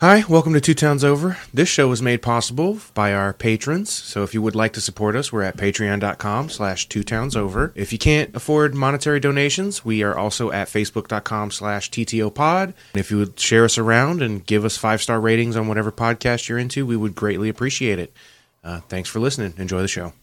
Hi, welcome to Two Towns Over. This show was made possible by our patrons. So if you would like to support us, we're at patreon.com slash two towns over. If you can't afford monetary donations, we are also at facebook.com slash TTO pod. And if you would share us around and give us five star ratings on whatever podcast you're into, we would greatly appreciate it. Uh, thanks for listening. Enjoy the show.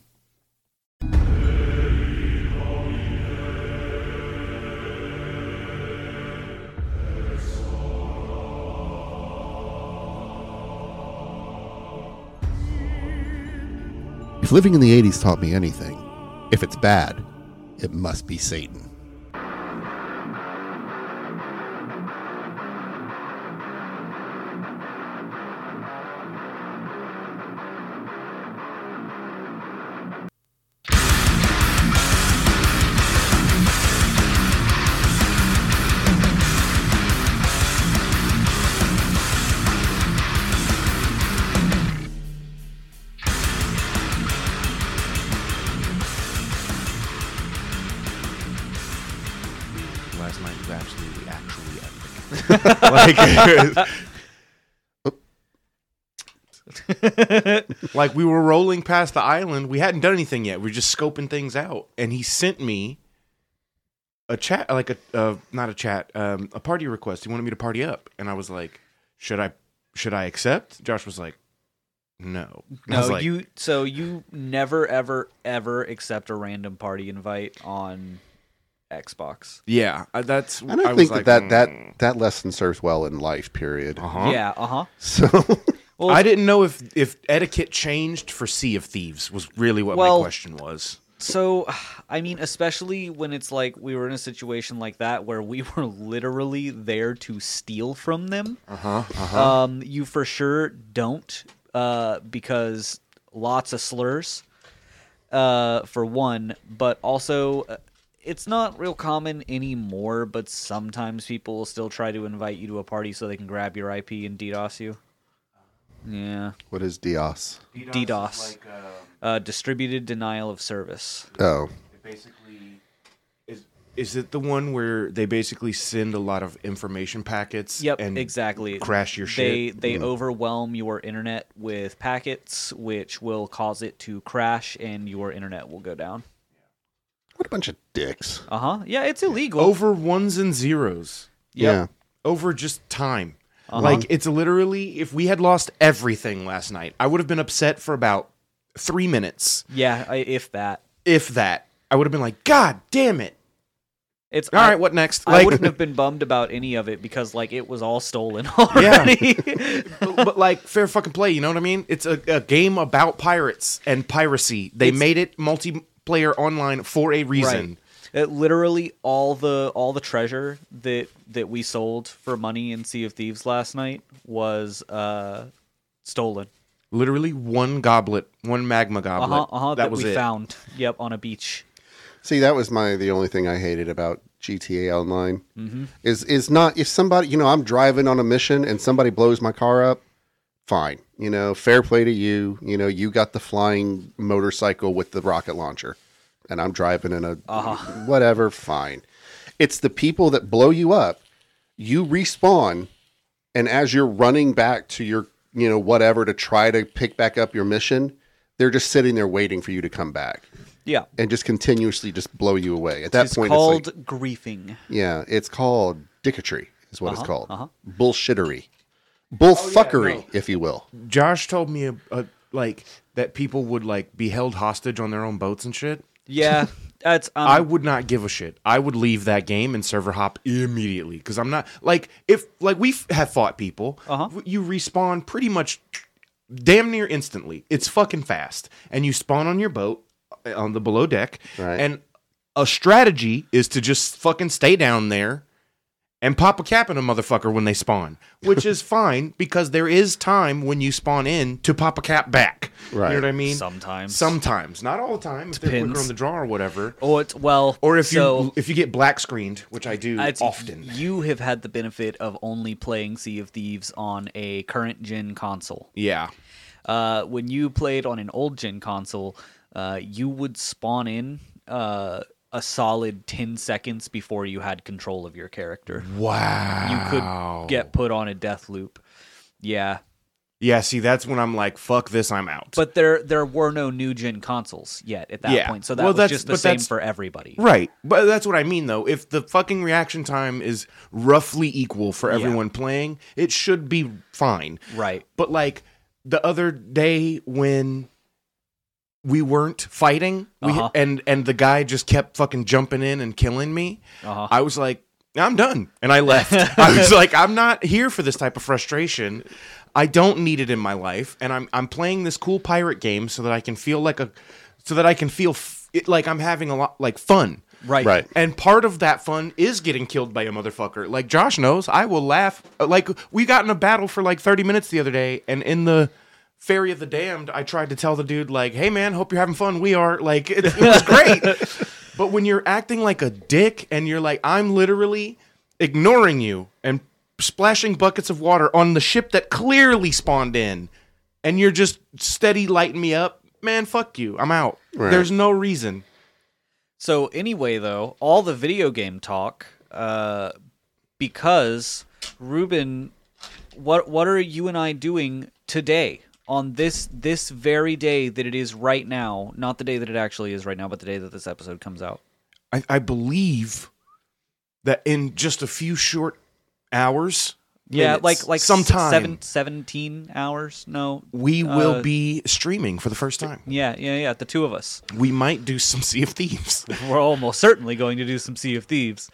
If living in the 80s taught me anything, if it's bad, it must be Satan. Like, like we were rolling past the island. We hadn't done anything yet. We are just scoping things out, and he sent me a chat, like a uh, not a chat, um, a party request. He wanted me to party up, and I was like, "Should I? Should I accept?" Josh was like, "No." And I was No, like, you. So you never, ever, ever accept a random party invite on Xbox. Yeah, uh, that's. And I, was think like, that, that, mm, that that lesson serves well in life, period. Uh-huh. Yeah. Uh huh. So Well, I didn't know if if etiquette changed for Sea of Thieves was really what Well- my question was. So, I mean, especially when it's like we were in a situation like that where we were literally there to steal from them. Uh huh. Uh huh. Um, you for sure don't, uh, because lots of slurs. Uh, for one, but also. It's not real common anymore, but sometimes people will still try to invite you to a party so they can grab your IP and DDoS you. Yeah. what is DDoS? DDoS. Uh, distributed denial of service. Oh, It basically is is it the one where they basically send a lot of information packets Yep, and exactly. crash your They shit? they overwhelm your internet with packets, which will cause it to crash, and your internet will go down. What a bunch of dicks. Uh huh. Yeah, it's illegal. over ones and zeros Yep. Yeah. over just time. Uh-huh. Like it's literally if we had lost everything last night, I would have been upset for about 3 minutes. Yeah, I, if that. If that. I would have been like, "God damn it." It's All I, right, what next? I wouldn't have been bummed about any of it because like it was all stolen already. but, but, like fair fucking play, you know what I mean? It's a, a game about pirates and piracy. They It's- made it multiplayer online for a reason. It, literally all the all the treasure that that we sold for money in Sea of Thieves last night was uh stolen. Literally one goblet, one magma Uh goblet. huh. Uh huh. That, That, was we it. found. Yep, on a beach. See, that was my the only thing I hated about GTA Online Mm-hmm. is is not if somebody you know I'm driving on a mission and somebody blows my car up, fine, you know, fair play to you. You know, you got the flying motorcycle with the rocket launcher, and I'm driving in a Uh-huh. whatever, fine. It's the people that blow you up. You respawn, and as you're running back to your you know whatever to try to pick back up your mission, they're just sitting there waiting for you to come back Yeah. and just continuously just blow you away. At that It's point, called it's like, griefing. yeah, it's called dicketry, is what it's Uh-huh, called. uh-huh. Bullshittery, bullfuckery, if you will. Josh told me a, a, like that people would like be held hostage on their own boats and shit. Yeah, that's um, I would not give a shit. I would leave that game and server hop immediately because I'm not like if like we have fought people. Uh-huh. You respawn pretty much damn near instantly. It's fucking fast, and you spawn on your boat uh, on the below deck. Right. And a strategy is to just fucking stay down there and pop a cap in a motherfucker when they spawn, which is fine because there is time when you spawn in to pop a cap back. Right. You know what I mean? sometimes. Sometimes, not all the time. If they're quicker Depends. on the draw or whatever. Oh, it's well. Or if so, you if you get black screened, which I do it's- often. You have had the benefit of only playing Sea of Thieves on a current gen console. Yeah. Uh, when you played on an old gen console, uh, you would spawn in uh, a solid 10 seconds before you had control of your character. Wow. You could get put on a death loop. Yeah, Yeah, see, that's when I'm like, fuck this, I'm out. but there there were no new gen consoles yet at that Yeah. point, so that Well, was that's- just the same for everybody. Right. But that's what I mean though. If the fucking reaction time is roughly equal for Yeah. everyone playing, it should be fine. Right. But like the other day when we weren't fighting, we Uh-huh. and and the guy just kept fucking jumping in and killing me. Uh-huh. I was like, I'm done, and I left. I was like, I'm not here for this type of frustration. I don't need it in my life, and I'm I'm playing this cool pirate game so that I can feel like a, so that I can feel f- it, like I'm having a lot like fun. Right. Right. And part of that fun is getting killed by a motherfucker. Like Josh knows, I will laugh. Uh, Like we got in a battle for like 30 minutes the other day, and in the Ferry of the Damned, I tried to tell the dude like, "Hey man, hope you're having fun. We are." Like it, it was great. but when you're acting like a dick and you're like, "I'm literally ignoring you and splashing buckets of water on the ship that clearly spawned in, and you're just steady lighting me up, man, fuck you. I'm out. Right. There's no reason." So anyway, though, all the video game talk, uh, because Ruben, what what are you and I doing today on this this very day that it is right now? Not the day that it actually is right now, but the day that this episode comes out. I, I believe that in just a few short hours, Yeah, like like sometime seven, 17 hours. No, we will uh, be streaming for the first time. yeah, yeah, yeah. The two of us. We might do some Sea of Thieves. we're almost certainly going to do some Sea of Thieves.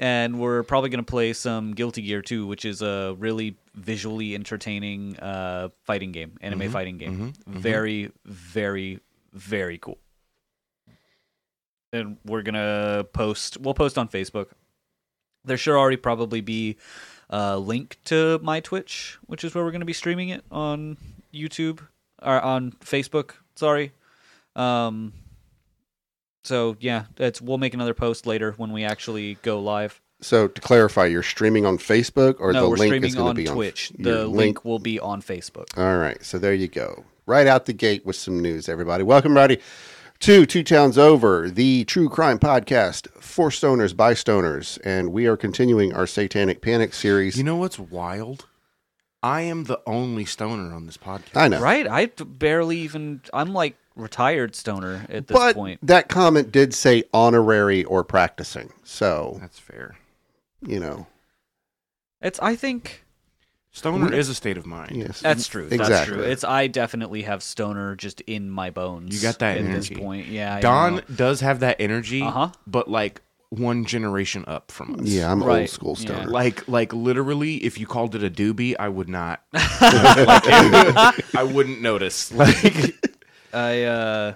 And we're probably going to play some Guilty Gear too, which is a really visually entertaining uh, fighting game, anime fighting game. Very, very, very cool. And we're going to post, we'll post on Facebook. There should already probably be a link to my Twitch, which is where we're going to be streaming it on YouTube or on Facebook. Sorry. Um, so yeah, it's we'll make another post later when we actually go live. So to clarify, you're streaming on Facebook, or no, the we're link streaming is going on to be Twitch. on Twitch. the your link will be on Facebook. All right, so there you go. Right out the gate with some news, everybody. Welcome, everybody, to Two Towns Over, the true crime podcast for stoners by stoners, and we are continuing our Satanic Panic series. you know what's wild? I am the only stoner on this podcast. I know, Right? I barely even. I'm like retired stoner at this but point. that comment did say honorary or practicing, so That's fair. you know, It's. I think Stoner is a state of mind. yes, that's true. That's Exactly. true. It's. I definitely have stoner just in my bones. You got that at energy. this point. Yeah. I Don does have that energy, Uh-huh. but like one generation up from us. yeah, I'm Right, old school yeah. stoner. Like, like literally, if you called it a doobie, I would not. like, I wouldn't notice. Like, I uh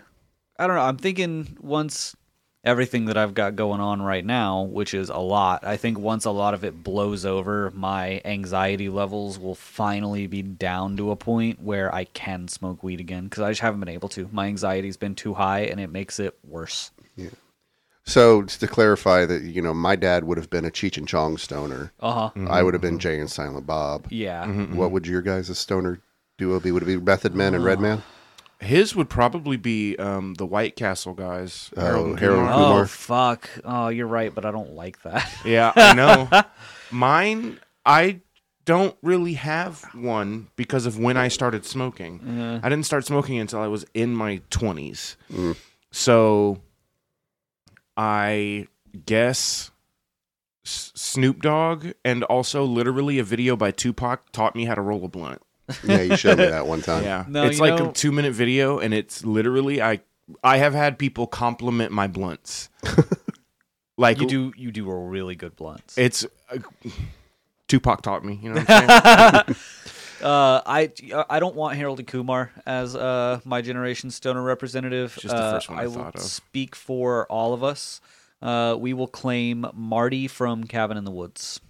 I don't know. I'm thinking once everything that I've got going on right now, which is a lot, I think once a lot of it blows over, my anxiety levels will finally be down to a point where I can smoke weed again because I just haven't been able to. My anxiety's been too high and it makes it worse. Yeah. So just to clarify that, you know, my dad would have been a Cheech and Chong stoner. Uh huh. I would have been mm-hmm. Jay and Silent Bob. Yeah. Mm-hmm, what would your guys' stoner duo be? Would it be Method Man and uh, Redman? His would probably be um, the White Castle guys. Harold and Harold Kumar. Kumar. Oh fuck! Oh, you're right, but I don't like that. Yeah, I know. Mine, I don't really have one because of when I started smoking. I didn't start smoking until I was in my 20s. So I guess S- Snoop Dogg and also literally a video by Tupac taught me how to roll a blunt. Yeah, you showed me that one time. Yeah. No, it's like know- a 2 minute video and it's literally I I have had people compliment my blunts. like you do you do a really good blunts. it's uh, Tupac taught me. You know what I'm saying? Uh, I I don't want Harold and Kumar as uh, my generation stoner representative. Just the Uh, first one I will thought of. speak for all of us. Uh, we will claim Marty from Cabin in the Woods.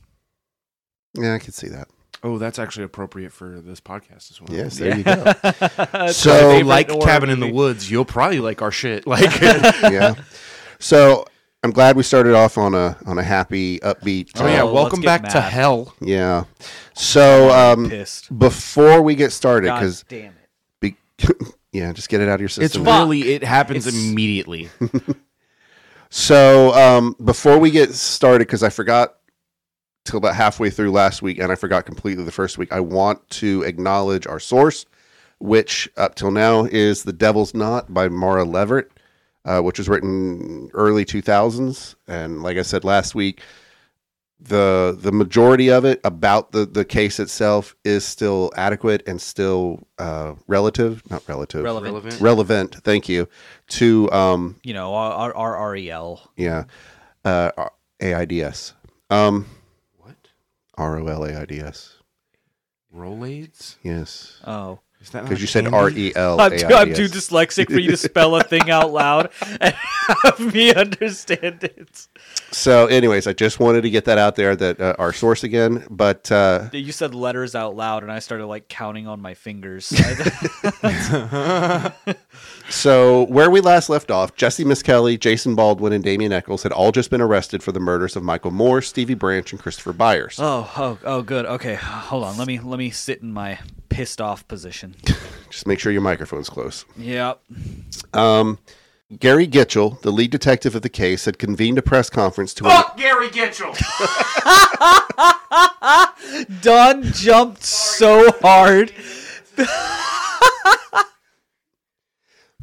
Yeah, I could see that. Oh, that's actually appropriate for this podcast as well. Yes, there you go. So, my So, favorite like horror Cabin in the. Woods, you'll probably like our shit. Like, yeah. So I'm glad we started off on a on a happy, upbeat. oh yeah, Oh, let's welcome get back to mad. hell. yeah. So um, Pissed. before we get started, God because damn it. be, yeah, just get it out of your system. It's system. really it happens It's- till about halfway through last week, and I forgot completely the first week. I want to acknowledge our source, which up till now is "The Devil's Knot" by Mara Leveritt, uh, which was written early 2000s. And like I said last week, the the majority of it about the the case itself is still adequate and still uh, relative, not relative, Relevant. Relevant. relevant. Thank you to um, You know, our, our, our REL. yeah, uh, AIDS. Um, What? R O L A I D S. Rolaids? Yes, Oh. Is that because a you said candy? R E L. I'm too, I'm too dyslexic for you to spell a thing out loud and have me understand it. So, anyways, I just wanted to get that out there that uh, our source again, but uh, You said letters out loud, and I started like counting on my fingers. So, where we last left off, Jesse Misskelley, Jason Baldwin, and Damien Echols had all just been arrested for the murders of Michael Moore, Stevie Branch, and Christopher Byers. oh, oh, oh, good. Okay, hold on. Let me let me sit in my pissed off position. Just make sure your microphone's close. Yep. Um, Gary Gitchell, the lead detective of the case, had convened a press conference to. Fuck Gary Gitchell! Don jumped so hard.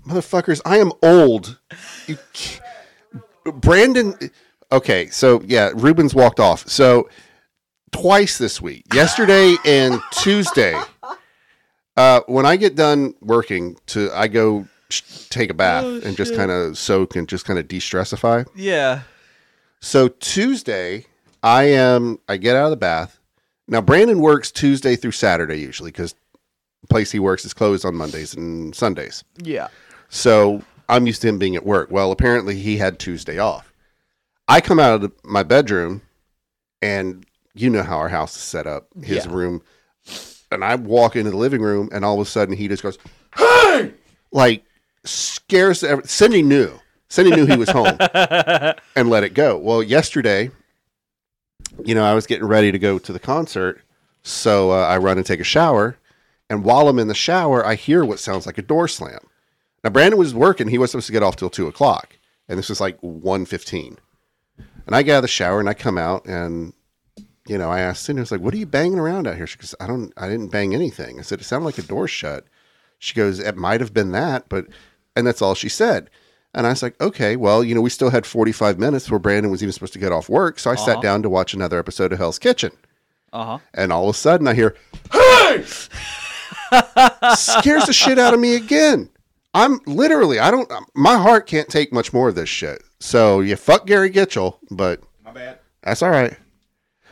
Motherfuckers, I am old. You Brandon. Okay, so yeah, Rubens walked off. So twice this week, yesterday and Tuesday. Uh, when I get done working, to I go take a bath Oh, and just kind of soak and just kind of de-stressify. Yeah. So Tuesday, I am. I get out of the bath. Now Brandon works Tuesday through Saturday usually because the place he works is closed on Mondays and Sundays. Yeah. So I'm used to him being at work. Well, apparently he had Tuesday off. I come out of my bedroom, and you know how our house is set up. His Yeah. room, and I walk into the living room, and all of a sudden he just goes, "Hey!" Like scares. Every, Cindy knew. Cindy knew he was home, and let it go. Well, yesterday, you know, I was getting ready to go to the concert, so uh, I run and take a shower, and while I'm in the shower, I hear what sounds like a door slam. Now Brandon was working; he was supposed to get off till two o'clock, and this was like 1.15. And I get out of the shower and I come out, and you know, I asked Cindy, I was like, "What are you banging around out here?" She goes, "I don't, I didn't bang anything." I said, "It sounded like a door shut." She goes, "It might have been that, but," and that's all she said. And I was like, "Okay, well, you know, we still had 45 minutes where Brandon was even supposed to get off work, so I sat Uh-huh. down to watch another episode of Hell's Kitchen." Uh huh. And all of a sudden, I hear, "Hey!" Scares the shit out of me again. I'm literally, I don't, my heart can't take much more of this shit. So you fuck Gary Gitchell, but My bad. that's all right.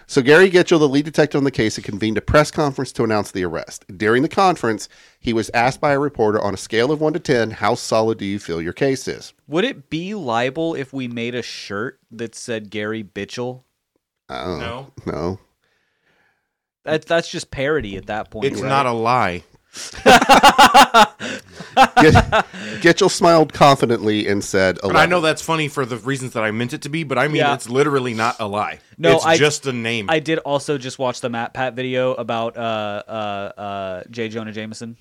So Gary Gitchell, the lead detective on the case, had convened a press conference to announce the arrest. During the conference, he was asked by a reporter on a scale of one to ten, how solid do you feel your case is? Would it be libel if we made a shirt that said Gary Bitchell? Oh, No. no. That, that's just parody at that point. It's right? not a lie. Git- Gitchell smiled confidently and said, But I know that's funny for the reasons that I meant it to be, but I mean, Yeah. it's literally not a lie. No, it's I- just a name. I did also just watch the MatPat video about uh uh uh J. Jonah Jameson.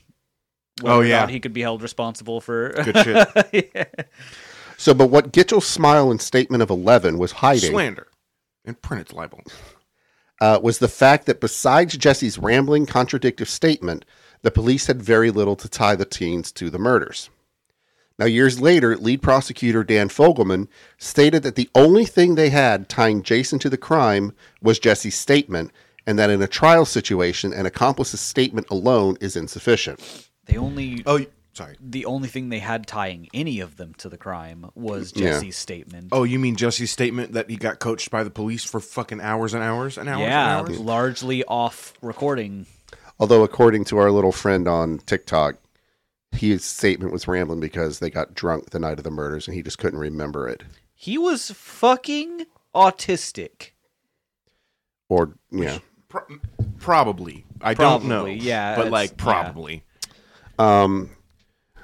Whether Oh, or yeah. not he could be held responsible for. Good shit. Yeah. So, but what Gitchell's smile and statement of 11 was hiding Slander. And print its libel. uh, was the fact that besides Jesse's rambling, contradictive statement, the police had very little to tie the teens to the murders. Now, years later, lead prosecutor Dan Fogleman stated that the only thing they had tying Jason to the crime was Jesse's statement, and that in a trial situation, an accomplice's statement alone is insufficient. They only Oh, sorry. the only thing they had tying any of them to the crime was Yeah. Jesse's statement. Oh, you mean Jesse's statement that he got coached by the police for fucking hours and hours and hours yeah, and hours? largely off recording. Although, according to our little friend on TikTok, his statement was rambling because they got drunk the night of the murders and he just couldn't remember it. He was fucking autistic. Or, yeah. Pro- probably. I don't know. Yeah, But it's- like, yeah. probably. Um,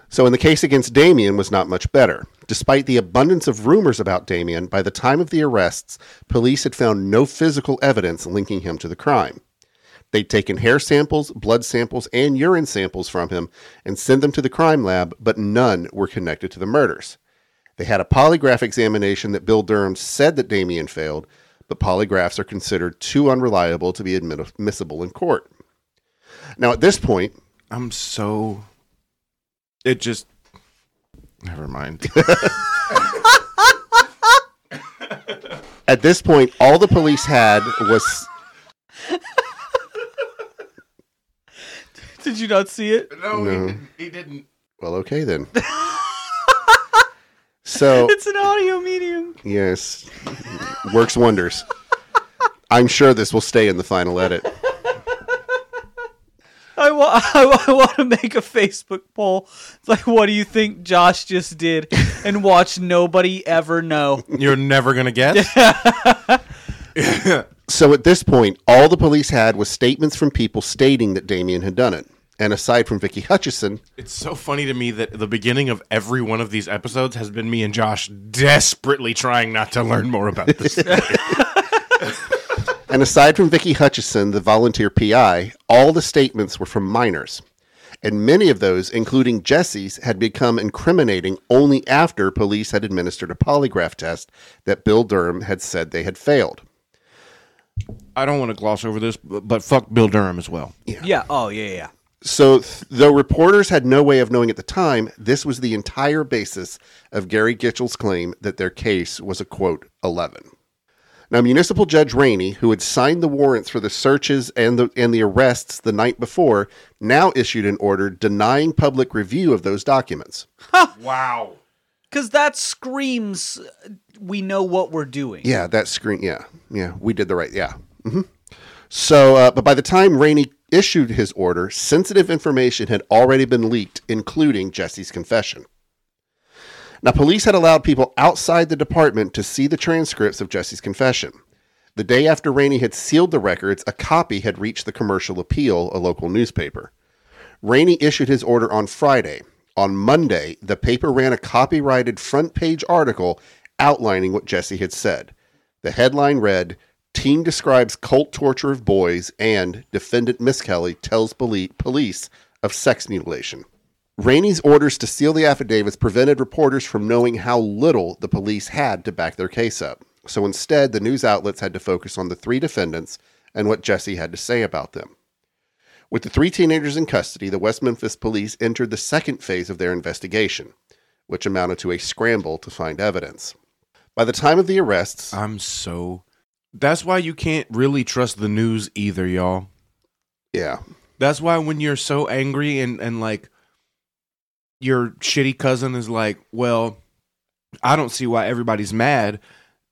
so, in the case against Damien was not much better. Despite the abundance of rumors about Damien, by the time of the arrests, police had found no physical evidence linking him to the crime. They'd taken hair samples, blood samples, and urine samples from him and sent them to the crime lab, but none were connected to the murders. They had a polygraph examination that Bill Durham said that Damien failed, but polygraphs are considered too unreliable to be admissible in court. Now, at this point, I'm so. It just. Never mind. at this point, all the police had was Did you not see it? no, No. He, didn't, he didn't. well, okay then. so It's an audio medium. yes, works wonders. I'm sure this will stay in the final edit. I, wa- I, wa- I want to make a Facebook poll. It's like, what do you think Josh just did? And watch nobody ever know. You're never gonna guess. So at this point, all the police had was statements from people stating that Damien had done it. And aside from Vicki Hutcheson, It's so funny to me that the beginning of every one of these episodes has been me and Josh desperately trying not to learn more about this. and aside from Vicki Hutcheson, the volunteer PI, all the statements were from minors. And many of those, including Jesse's, had become incriminating only after police had administered a polygraph test that Bill Durham had said they had failed. I don't want to gloss over this, but, but fuck Bill Durham as well. Yeah. Oh, yeah, yeah. So, th- though reporters had no way of knowing at the time, this was the entire basis of Gary Gitchell's claim that their case was a quote 11. Now, Municipal Judge Rainey, who had signed the warrants for the searches and the and the arrests the night before, now issued an order denying public review of those documents. Wow. Because that screams we know what we're doing. Yeah, that screen. Yeah, yeah, we did the right. Yeah. hmm So, uh, but by the time Rainey issued his order, sensitive information had already been leaked, including Jesse's confession. Now, police had allowed people outside the department to see the transcripts of Jesse's confession. The day after Rainey had sealed the records, a copy had reached the Commercial Appeal, a local newspaper. Rainey issued his order on Friday. On Monday, the paper ran a copyrighted front page article outlining what Jesse had said. The headline read Teen describes cult torture of boys, and defendant Misskelley tells police of sex mutilation. Rainey's orders to seal the affidavits prevented reporters from knowing how little the police had to back their case up. So instead, the news outlets had to focus on the three defendants and what Jesse had to say about them. With the three teenagers in custody, the West Memphis police entered the second phase of their investigation, which amounted to a scramble to find evidence. By the time of the arrests, I'm so. That's why you can't really trust the news either, y'all. yeah, That's why when you're so angry and, and like your shitty cousin is like, well, I don't see why everybody's mad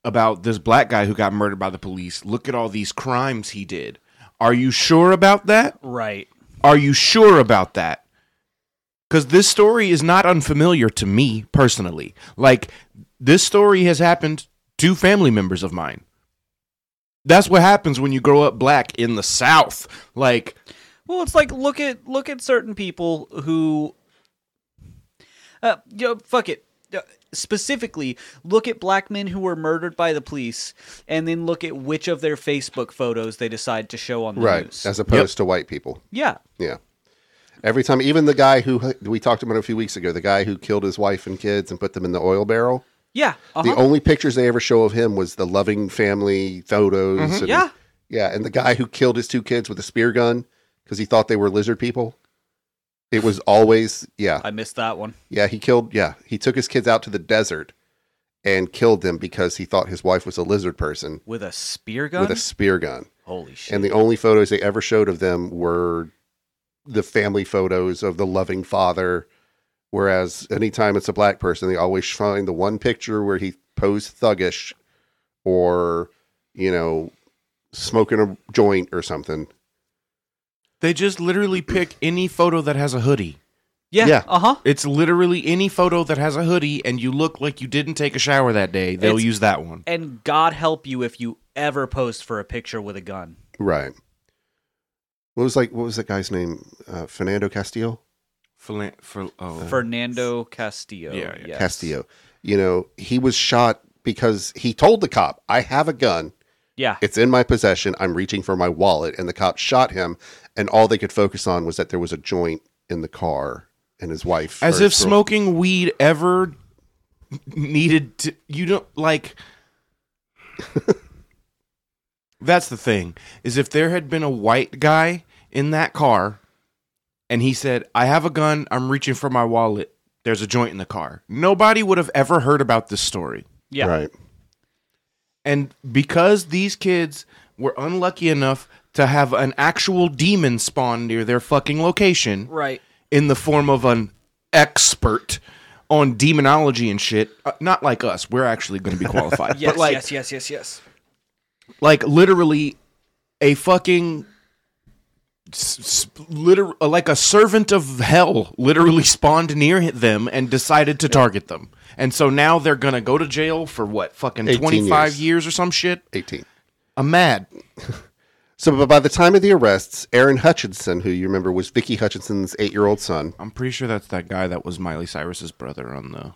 about this black guy who got murdered by the police. Look at all these crimes he did. Are you sure about that? Right. Are you sure about that? Because this story is not unfamiliar to me personally. Like, this story has happened to family members of mine. That's what happens when you grow up black in the South. Like, Well, it's like look at look at certain people who, uh, you know, fuck it. Uh, Specifically, look at black men who were murdered by the police, and then look at which of their Facebook photos they decide to show on the right, news. as opposed to white people. yeah, Yeah. Every time, even the guy who we talked about a few weeks ago, the guy who killed his wife and kids and put them in the oil barrel. Yeah, uh-huh. The only pictures they ever show of him was the loving family photos. Mm-hmm. yeah. yeah, and the guy who killed his two kids with a spear gun because he thought they were lizard people. It was always yeah, I missed that one. yeah. He killed yeah. He took his kids out to the desert and killed them because he thought his wife was a lizard person With a spear gun? with a spear gun. Holy shit. And the only photos they ever showed of them were the family photos of the loving father. Whereas anytime it's a black person, they always find the one picture where he posed thuggish or, you know, smoking a joint or something. they just literally pick any photo that has a hoodie. yeah, yeah. uh-huh. It's literally any photo that has a hoodie and you look like you didn't take a shower that day. They'll It's- use that one. And God help you if you ever post for a picture with a gun. Right. What was like? What was that guy's name? Uh, Fernando Castillo. For, for, oh. Fernando Castillo. Yeah, yeah. yes. Castillo. You know, he was shot because he told the cop, "I have a gun. Yeah. It's in my possession. I'm reaching for my wallet." And the cop shot him, and all they could focus on was that there was a joint in the car and his wife. As if his girl- smoking weed ever needed to. You don't like. That's the thing. Is if there had been a white guy in that car and he said, "I have a gun. I'm reaching for my wallet. There's a joint in the car." Nobody would have ever heard about this story. Yeah. Right. And because these kids were unlucky enough to have an actual demon spawn near their fucking location Right. in the form of an expert on demonology and shit, uh, not like us. We're actually going to be qualified. Yes, but like yes, yes, yes, yes. like literally a fucking s- s- liter- like a servant of hell literally spawned near them and decided to target them. And so now they're going to go to jail for what? Fucking 25 years. years or some shit? 18. I'm mad. So, but by the time of the arrests, Aaron Hutchinson, who you remember was Vicky Hutchinson's eight year old son, I'm pretty sure that's that guy that was Miley Cyrus's brother on the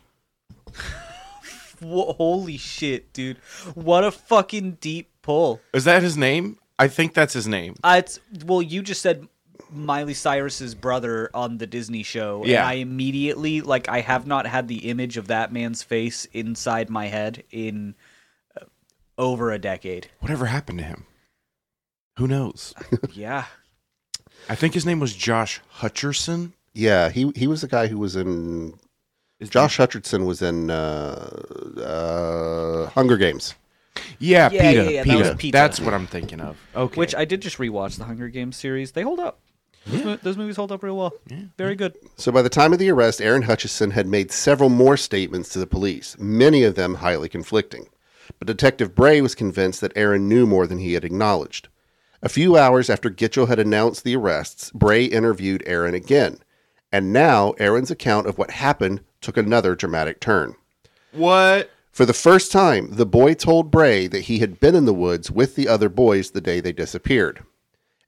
Wha- holy shit, dude! What a fucking deep pull. Is that his name? I think that's his name. Uh, it's well, you just said Miley Cyrus's brother on the Disney show, Yeah. and I immediately like I have not had the image of that man's face inside my head in uh, over a decade. Whatever happened to him? Who knows? yeah, I think his name was Josh Hutcherson. yeah, he he was the guy who was in. Is Josh Hutcherson was in uh, uh, Hunger Games. Yeah, Yeah, Peeta. yeah, yeah, that Peeta. was Peeta. That's what I'm thinking of. Okay. which I did just rewatch the Hunger Games series. They hold up. Those, mo- those movies hold up real well. Very good. So by the time of the arrest, Aaron Hutcheson had made several more statements to the police, many of them highly conflicting. But Detective Bray was convinced that Aaron knew more than he had acknowledged. A few hours after Gitchell had announced the arrests, Bray interviewed Aaron again. And now Aaron's account of what happened took another dramatic turn. what? For the first time, the boy told Bray that he had been in the woods with the other boys the day they disappeared.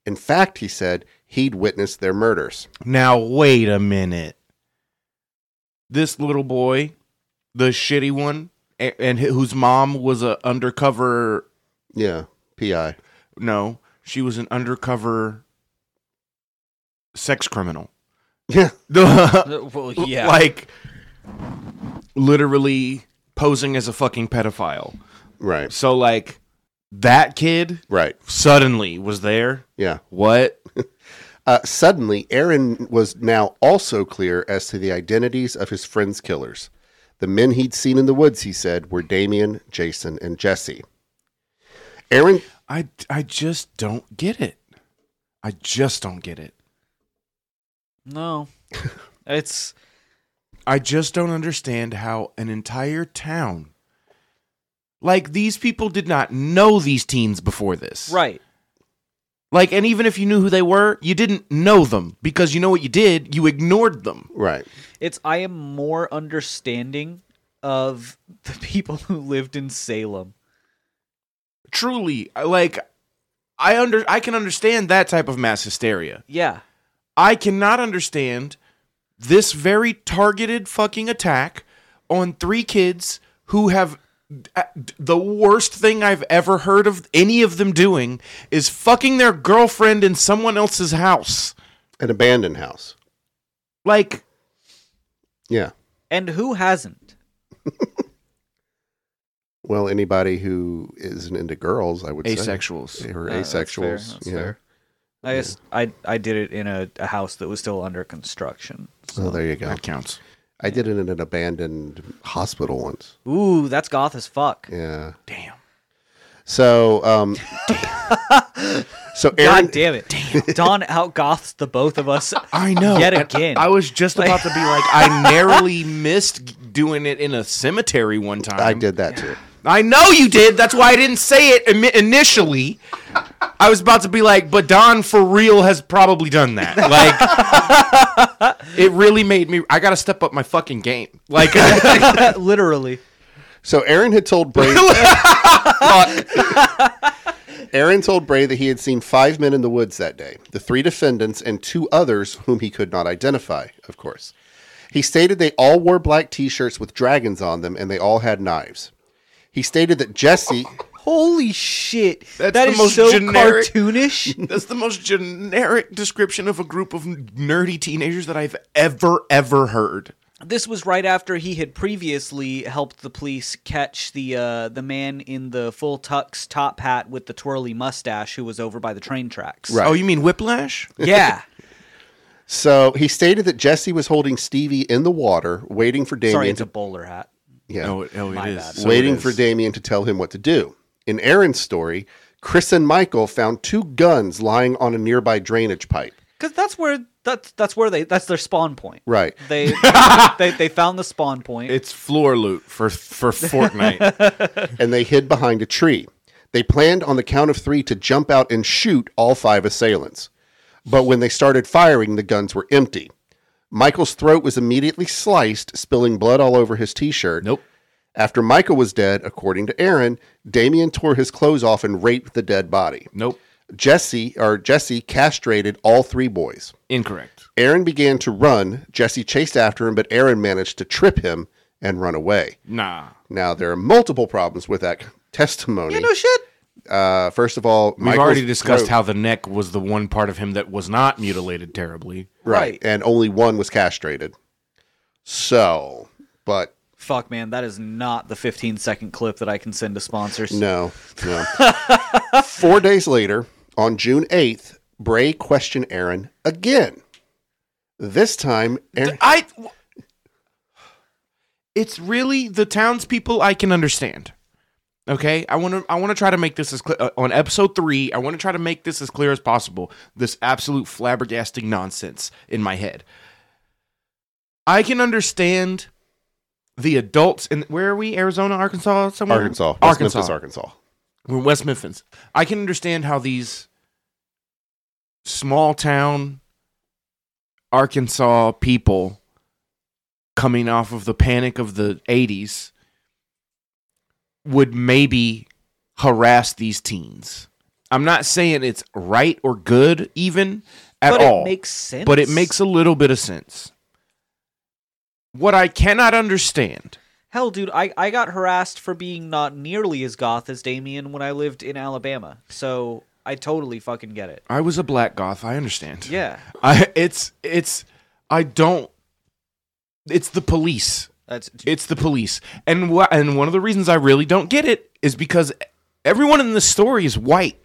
In fact, he said he'd witnessed their murders. Now wait a minute. This little boy, the shitty one, a- and whose mom was a undercover. Yeah, PI. No, she was an undercover sex criminal. Yeah. Well, yeah. like literally posing as a fucking pedophile. Right. So like that kid Right. suddenly was there. Yeah. What? Uh, suddenly, Aaron was now also clear as to the identities of his friend's killers. The men he'd seen in the woods, he said, were Damien, Jason, and Jesse. Aaron, I I just don't get it. I just don't get it. no, it's I just don't understand how an entire town like these people did not know these teens before this. right. Like and even if you knew who they were, you didn't know them because you know what you did? You ignored them. right. It's I am more understanding of the people who lived in Salem. Truly, I- like I under I can understand that type of mass hysteria. Yeah. I cannot understand this very targeted fucking attack on three kids who have uh, the worst thing I've ever heard of any of them doing is fucking their girlfriend in someone else's house. An abandoned house. Like, Yeah. And who hasn't? Well, anybody who isn't into girls, I would asexuals. say. Or Uh, that's asexuals. fair, that's yeah. fair. I guess I I did it in a, a house that was still under construction. Oh, there you go. That counts. I did it in an abandoned hospital once. Ooh, that's goth as fuck. Yeah. Damn. So, um, so Aaron, God damn it. Damn. Don out goths the both of us. I know. Yet And again. I was just about to be like, I narrowly missed doing it in a cemetery one time. I did that too. I know you did. That's why I didn't say it imi- initially. I was about to be like, but Don for real has probably done that. Like, it really made me. I got to step up my fucking game. Like, Literally. So Aaron had told Bray. Aaron told Bray that he had seen five men in the woods that day, the three defendants and two others whom he could not identify, of course. He stated they all wore black t shirts with dragons on them and they all had knives. He stated that Jesse. Holy shit. That's That the is most so generic- cartoonish. that's the most generic description of a group of nerdy teenagers that I've ever, ever heard. this was right after he had previously helped the police catch the uh, the man in the full tux top hat with the twirly mustache who was over by the train tracks. Right. Oh, you mean Whiplash? Yeah. So he stated that Jesse was holding Stevie in the water, waiting for Damien Sorry, it's to a bowler hat. yeah, Oh, oh, it My is. bad. So it waiting for Damien to tell him what to do. In Aaron's story, Chris and Michael found two guns lying on a nearby drainage pipe. Because that's where that's that's where they that's their spawn point. Right. They they they found the spawn point. It's floor loot for for Fortnite. and they hid behind a tree. They planned on the count of three to jump out and shoot all five assailants. But when they started firing, the guns were empty. Michael's throat was immediately sliced, spilling blood all over his t shirt. nope. After Michael was dead, according to Aaron, Damien tore his clothes off and raped the dead body. Nope. Jesse or Jesse castrated all three boys. Incorrect. Aaron began to run. Jesse chased after him, but Aaron managed to trip him and run away. Nah. Now there are multiple problems with that testimony. you know shit. Uh, first of all, We've Michael's already discussed throat- how the neck was the one part of him that was not mutilated terribly. right, Right. and only one was castrated. So, but Fuck man, that is not the 15 second clip that I can send to sponsors. no, no. Four days later, on June eighth, Bray questioned Aaron again. This time, Aaron, I. It's really the townspeople I can understand. Okay, I want to. I want to try to make this as clear uh, on episode three. I want to try to make this as clear as possible. This absolute flabbergasting nonsense in my head. I can understand the adults in where are we? Arizona, Arkansas, somewhere. Arkansas, West Arkansas, Memphis, Arkansas. We're West Memphis. I can understand how these small town Arkansas people coming off of the panic of the 80s would maybe harass these teens. I'm not saying it's right or good even at but all. it makes sense. but it makes a little bit of sense. What I cannot understand Hell, dude, I, I got harassed for being not nearly as goth as Damien when I lived in Alabama. So I totally fucking get it. I was a black goth, I understand. Yeah. I it's it's I don't it's the police. That's It's the police. And wha- and one of the reasons I really don't get it is because everyone in this story is white.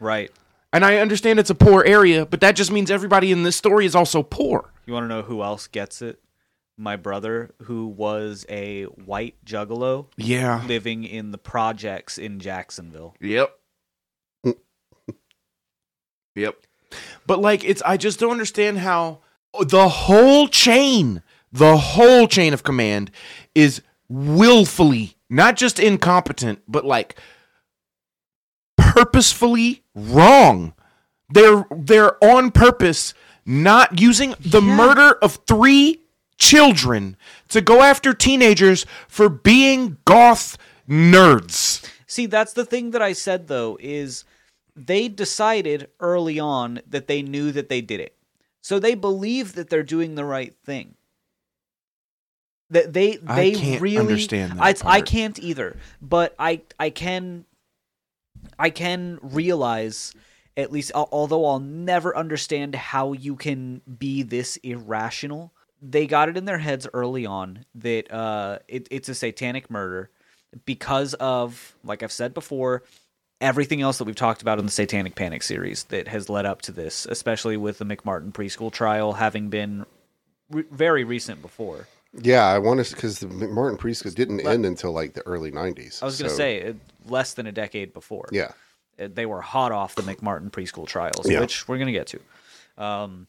right. And I understand it's a poor area, but that just means everybody in this story is also poor. You want to know who else gets it? My brother, who was a white juggalo Yeah. living in the projects in Jacksonville. Yep. yep. But like it's I just don't understand how the whole chain, the whole chain of command is willfully not just incompetent, but like purposefully wrong. They're they're on purpose not using the Yeah. murder of 3 children to go after teenagers for being goth nerds. See, that's the thing that I said though is they decided early on that they knew that they did it. So they believe that they're doing the right thing. That they I they can't really understand that I, I can't either, but I I can I can realize at least although I'll never understand how you can be this irrational. They got it in their heads early on that uh, it, it's a satanic murder because of, like I've said before, everything else that we've talked about in the Satanic Panic series that has led up to this, especially with the McMartin preschool trial having been re- very recent before. Yeah, I want to because the McMartin preschool didn't end until like the early '90s. I was going to so- say less than a decade before. yeah, they were hot off the McMartin preschool trials, Yeah. which we're going to get to. Um,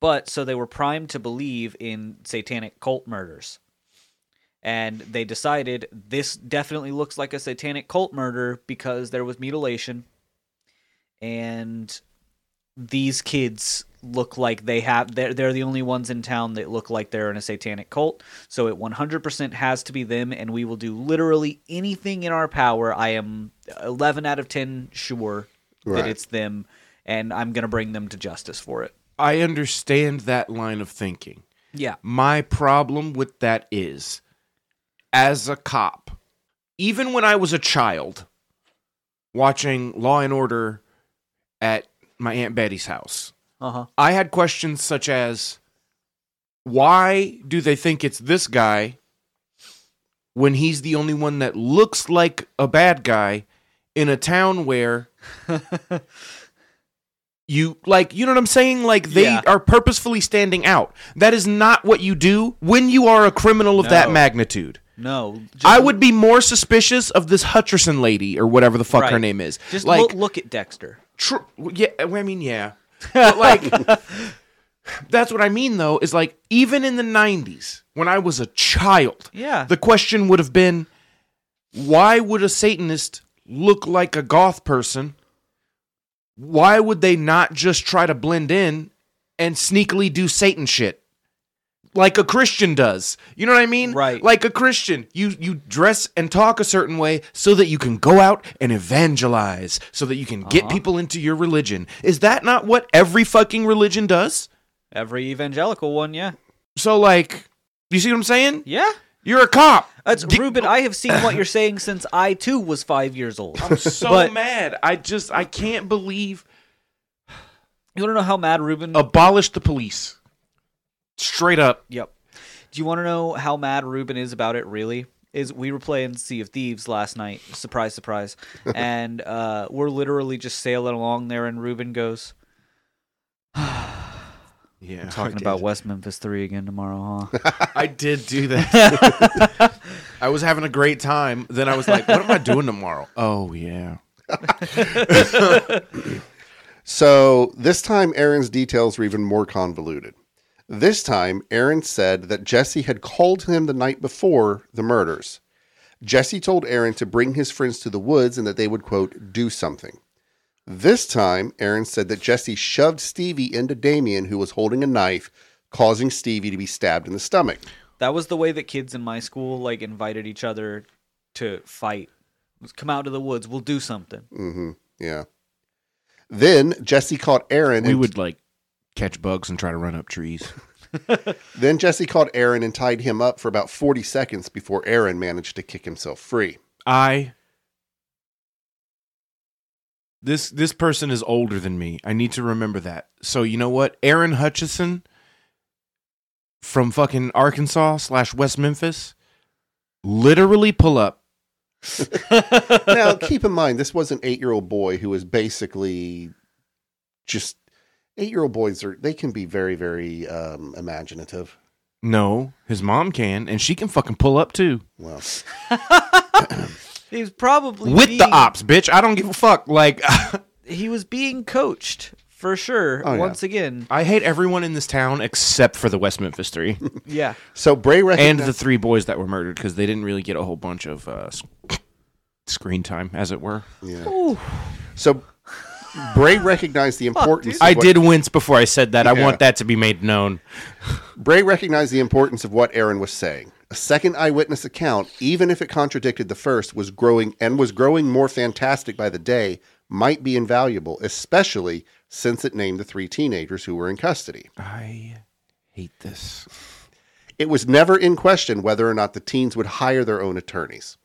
but so they were primed to believe in satanic cult murders. And they decided this definitely looks like a satanic cult murder because there was mutilation. And these kids look like they have they're, they're the only ones in town that look like they're in a satanic cult so it 100% has to be them and we will do literally anything in our power i am 11 out of 10 sure that Right. it's them and i'm going to bring them to justice for it I understand that line of thinking. yeah My problem with that is, as a cop, even when I was a child watching Law and Order at my Aunt Betty's house, uh-huh I had questions such as why do they think it's this guy when he's the only one that looks like a bad guy in a town where you like you know what I'm saying like they Yeah. are purposefully standing out. That is not what you do when you are a criminal of that magnitude. No, just I would be more suspicious of this Hutcherson lady or whatever the fuck her name is. just like look, look at Dexter. Tr- yeah, I mean, yeah, but like, that's what I mean. Though is like, even in the '90s, when I was a child, Yeah. the question would have been, why would a Satanist look like a goth person? Why would they not just try to blend in and sneakily do Satan shit? Like a Christian does. You know what I mean? Right. Like a Christian. You you dress and talk a certain way so that you can go out and evangelize, so that you can get Uh-huh. people into your religion. Is that not what every fucking religion does? Every evangelical one, yeah, So like, you see what I'm saying? yeah. You're a cop. That's D- Ruben. I have seen what you're saying since I too was five years old. I'm so But- mad. I just I can't believe You want to know how mad Ruben? abolish the police. Straight up. Yep. Do you want to know how mad Ruben is about it? Really, is we were playing Sea of Thieves last night. Surprise, surprise. and uh, we're literally just sailing along there, and Ruben goes Yeah. talking about West Memphis Three again tomorrow, huh? I did do that. I was having a great time. Then I was like, what am I doing tomorrow? Oh yeah. So this time, Aaron's details were even more convoluted. This time, Aaron said that Jesse had called him the night before the murders. Jesse told Aaron to bring his friends to the woods and that they would, quote, do something. This time, Aaron said that Jesse shoved Stevie into Damien, who was holding a knife, causing Stevie to be stabbed in the stomach. that was the way that kids in my school like invited each other to fight. Come out to the woods. We'll do something. Mm-hmm. Yeah. Then Jesse caught Aaron. We and- would like catch bugs and try to run up trees. Then Jesse caught Aaron and tied him up for about 40 seconds before Aaron managed to kick himself free. I this this person is older than me. I need to remember that. So you know what? Aaron Hutcheson from fucking Arkansas slash West Memphis, literally pull up. now, keep in mind, this was an eight year old boy who was basically just eight year old boys are, they can be very, very um, imaginative. No, his mom can, and she can fucking pull up too Well, He was probably with being, the ops, bitch. I don't give a fuck. Like, He was being coached for sure. Oh, yeah. Once again, I hate everyone in this town except for the West Memphis Three yeah. so Bray and the three boys that were murdered because they didn't really get a whole bunch of uh, screen time, as it were. yeah. so Bray recognized the importance. of I what- did wince before I said that. I want that to be made known. Bray recognized the importance of what Aaron was saying. A second eyewitness account, even if it contradicted the first, was growing and was growing more fantastic by the day, might be invaluable, especially since it named the three teenagers who were in custody. I hate this. It was never in question whether or not the teens would hire their own attorneys.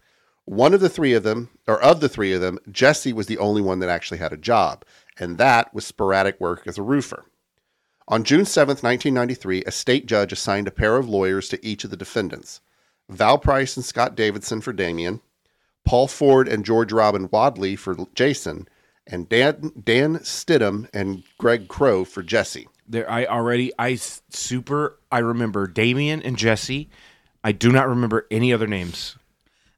One of the three of them, or of the three of them, Jesse was the only one that actually had a job, and that was sporadic work as a roofer. On June 7th, 1993, a state judge assigned a pair of lawyers to each of the defendants Val Price and Scott Davidson for Damien, Paul Ford and George Robin Wadley for Jason, and Dan, Dan Stidham and Greg Crow for Jesse. There, I already, I s- super, I remember Damien and Jesse. I do not remember any other names.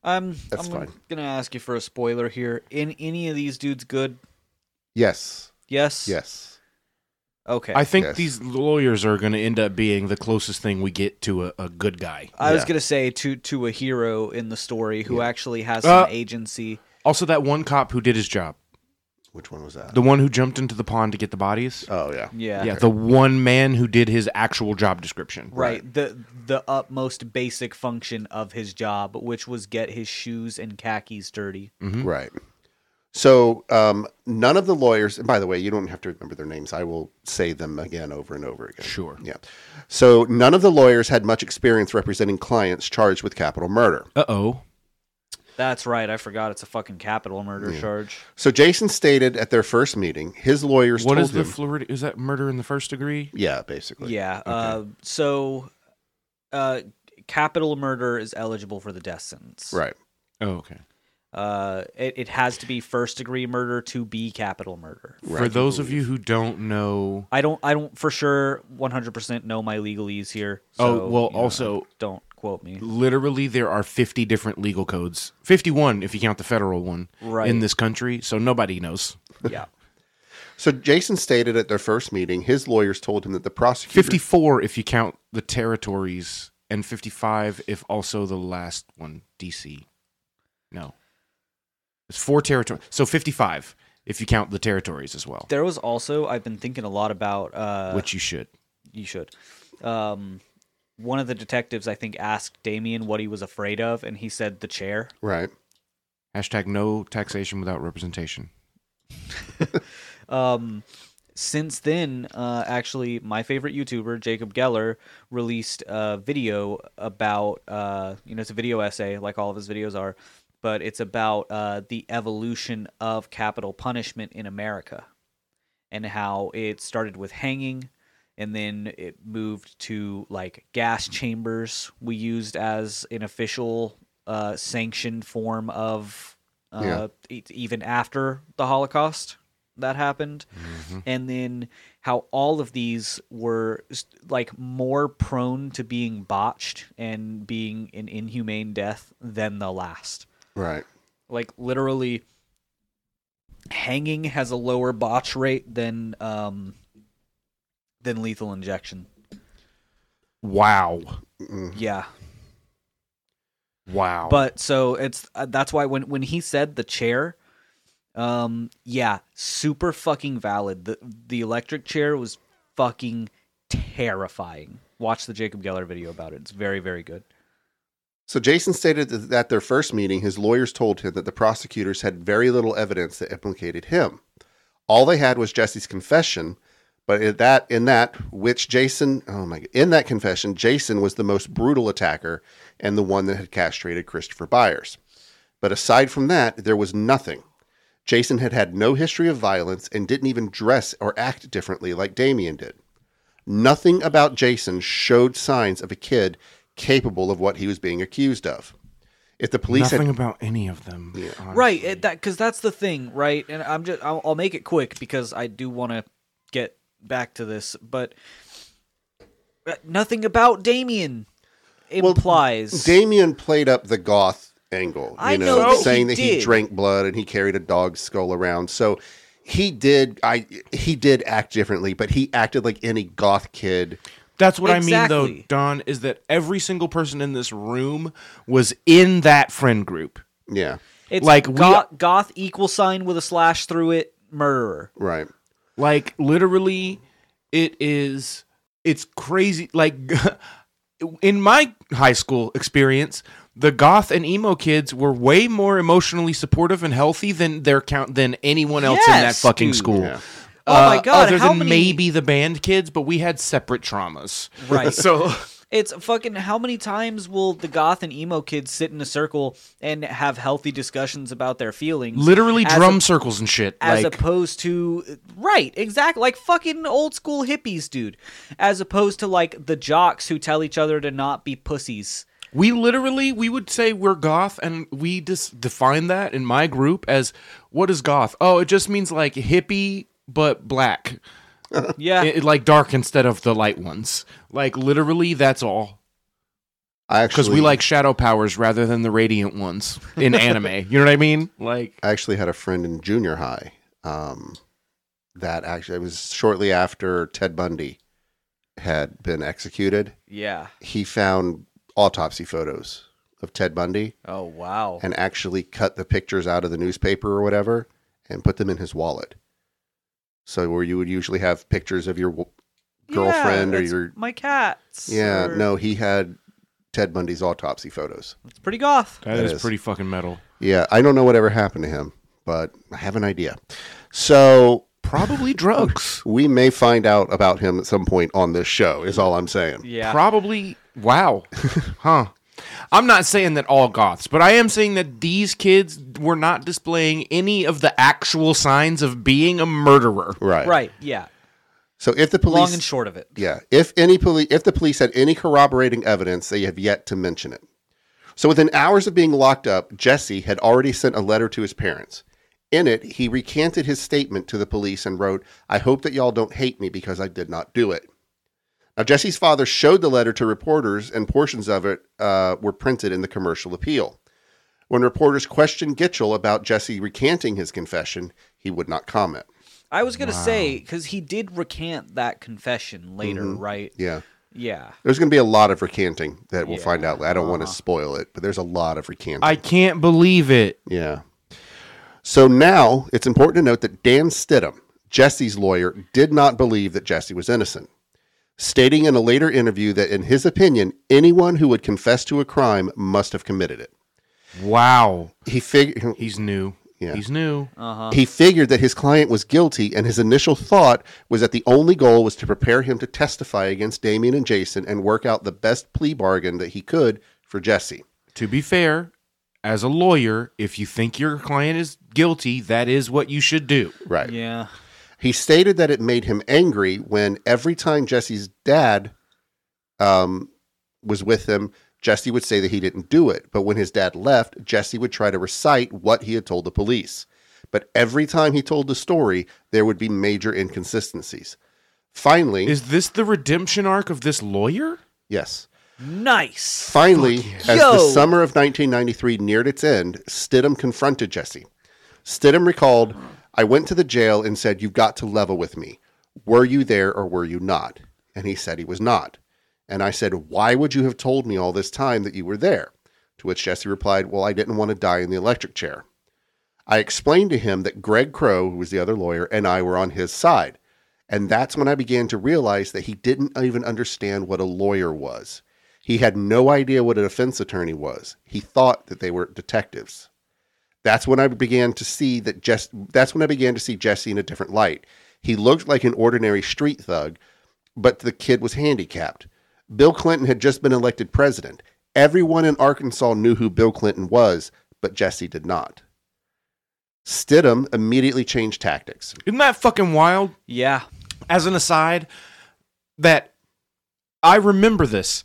I'm. That's I'm fine. gonna ask you for a spoiler here. In any of these dudes good? Yes. Yes. Yes. Okay. I think Yes. these lawyers are going to end up being the closest thing we get to a, a good guy. I was gonna say to to a hero in the story who actually has some Uh, agency. Also, that one cop who did his job, Which one was that? the one who jumped into the pond to get the bodies. oh, yeah. Yeah. yeah, the one man who did his actual job description. Right. The the utmost basic function of his job, which was get his shoes and khakis dirty. Right. So um, none of the lawyers, and by the way, you don't have to remember their names. I will say them again over and over again. Sure. Yeah. So none of the lawyers had much experience representing clients charged with capital murder. Uh oh. That's right. I forgot it's a fucking capital murder charge. So Jason stated at their first meeting, his lawyers What told is the him, Florida? Is that murder in the first degree? yeah, basically. Yeah. Uh, so uh, capital murder is eligible for the death sentence. Right. Oh, okay. Uh, it, it has to be first degree murder to be capital murder. For those of you who don't know, I don't. I don't for sure 100% know my legalese here. Oh, well, you know, also- don't quote me. literally there are 50 different legal codes. 51 if you count the federal one Right. in this country, so nobody knows. Yeah. So Jason stated at their first meeting, his lawyers told him that the prosecutor 54 if you count the territories and 55 if also the last one DC. No. It's four territories. So 55 if you count the territories as well, There was also I've been thinking a lot about uh, which you should. you should. Um, one of the detectives I think asked Damien what he was afraid of, and he said the chair. Right. Hashtag no taxation without representation. Um, since then, uh, actually, my favorite YouTuber, Jacob Geller, released a video about, uh, you know, it's a video essay, like all of his videos are, but it's about uh, the evolution of capital punishment in America and how it started with hanging and then it moved to like gas chambers we used as an official uh, sanctioned form of uh, Yeah. e- even after the holocaust that happened. And then how all of these were like more prone to being botched and being an inhumane death than the last Right. like literally hanging has a lower botch rate than um than lethal injection. Wow. yeah. Wow. but so it's uh, that's why when when he said the chair um yeah super fucking valid. The the electric chair was fucking terrifying. Watch the jacob geller video about it. It's very very good So Jason stated that at their first meeting, his lawyers told him that the prosecutors had very little evidence that implicated him. All they had was Jesse's confession, but in that in that which Jason, oh my in that confession, Jason was the most brutal attacker and the one that had castrated Christopher Byers. But aside from that, there was nothing. Jason had had no history of violence and didn't even dress or act differently like Damien did. Nothing about Jason showed signs of a kid capable of what he was being accused of. If the police Nothing had about any of them. honestly. right it, that because that's the thing right and i'm just i'll, I'll make it quick because i do want to get back to this but uh, nothing about damien implies Damien played up the goth angle, you I know, know that he saying that he did. drank blood and he carried a dog's skull around. So he did I he did act differently, but he acted like any goth kid. That's what I mean, though, Don, is that every single person in this room was in that friend group. Yeah. it's like, like we- goth, goth equal sign with a slash through it murderer Right. Like, literally, it is, it's crazy. Like, in my high school experience, the goth and emo kids were way more emotionally supportive and healthy than their count than anyone else in that fucking dude. school. Yeah. Oh my Uh, God, Other how than many- maybe the band kids, but we had separate traumas. Right. so It's fucking how many times will the goth and emo kids sit in a circle and have healthy discussions about their feelings? literally drum a- circles and shit. as like, opposed to right, exactly like fucking old school hippies, dude. As opposed to like the jocks who tell each other to not be pussies. We literally we would say we're goth, and we just define that in my group as what is goth? Oh, it just means like hippie but black, Yeah, It- it- like dark instead of the light ones. Like literally, that's all. I Because we like shadow powers rather than the radiant ones in anime. You know what I mean? Like I actually had a friend in junior high. Um that actually it was shortly after Ted Bundy had been executed. yeah. He found autopsy photos of Ted Bundy Oh wow. and actually cut the pictures out of the newspaper or whatever and put them in his wallet. So where you would usually have pictures of your w- girlfriend Yeah, or your my cats. yeah, or- no, he had Ted Bundy's autopsy photos. it's pretty goth. that That is, is. pretty fucking metal. Yeah, I don't know whatever happened to him, but I have an idea. So Probably drugs. we may find out about him at some point on this show. Is all I'm saying. Yeah. Probably. Wow. huh. I'm not saying that all goths, but I am saying that these kids were not displaying any of the actual signs of being a murderer. Right. right. Yeah. So if the police Long and short of it. Yeah. If any police, if the police had any corroborating evidence, they have yet to mention it. So within hours of being locked up, Jesse had already sent a letter to his parents. In it, he recanted his statement to the police and wrote, "I hope that y'all don't hate me because I did not do it." Now Jesse's father showed the letter to reporters, and portions of it uh, were printed in the commercial appeal. When reporters questioned Gitchell about Jesse recanting his confession, he would not comment. I was gonna say because he did recant that confession later, Mm-hmm. right? Yeah. Yeah. There's going to be a lot of recanting that we'll find out. I don't want to Uh-huh. spoil it, but there's a lot of recanting. I can't believe it. yeah. So now it's important to note that Dan Stidham, Jesse's lawyer, did not believe that Jesse was innocent, stating in a later interview that, in his opinion, anyone who would confess to a crime must have committed it. Wow. He figured He's new. Yeah. He's new. Uh huh. he figured that his client was guilty, and his initial thought was that the only goal was to prepare him to testify against Damien and Jason and work out the best plea bargain that he could for Jesse. To be fair, as a lawyer, if you think your client is guilty, that is what you should do. Right. Yeah. He stated that it made him angry when every time Jesse's dad um, was with him, Jesse would say that he didn't do it. But when his dad left, Jesse would try to recite what he had told the police. But every time he told the story, there would be major inconsistencies. Finally, Is this the redemption arc of this lawyer? yes. Nice. Finally, as the summer of 1993 neared its end, Stidham confronted Jesse. Stidham recalled, I went to the jail and said, You've got to level with me. Were you there or were you not? And he said he was not. And I said, Why would you have told me all this time that you were there? To which Jesse replied, Well, I didn't want to die in the electric chair. I explained to him that Greg Crow, who was the other lawyer, and I were on his side. And that's when I began to realize that he didn't even understand what a lawyer was. He had no idea what a defense attorney was. He thought that they were detectives. That's when I began to see that Jess, that's when I began to see Jesse in a different light. He looked like an ordinary street thug, but the kid was handicapped. Bill Clinton had just been elected president. Everyone in Arkansas knew who Bill Clinton was, but Jesse did not. Stidham immediately changed tactics. Isn't that fucking wild? Yeah. As an aside, that I remember this.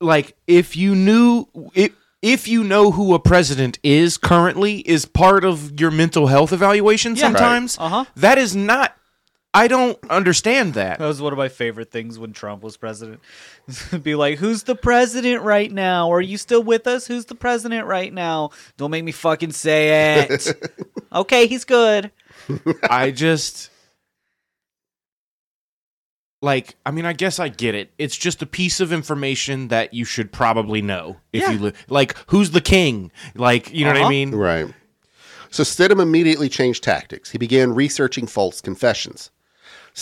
Like, if you knew if if you know who a president is currently is part of your mental health evaluation Yeah. sometimes, Uh huh. that is not I don't understand that. That was one of my favorite things when Trump was president. Be like, who's the president right now? Are you still with us? Who's the president right now? Don't make me fucking say it. okay, he's good. I just like I mean I guess I get it. It's just a piece of information that you should probably know if Yeah. you li- like who's the king? Like, you know what I Uh-huh. mean? Right. So Stidham immediately changed tactics. He began researching false confessions.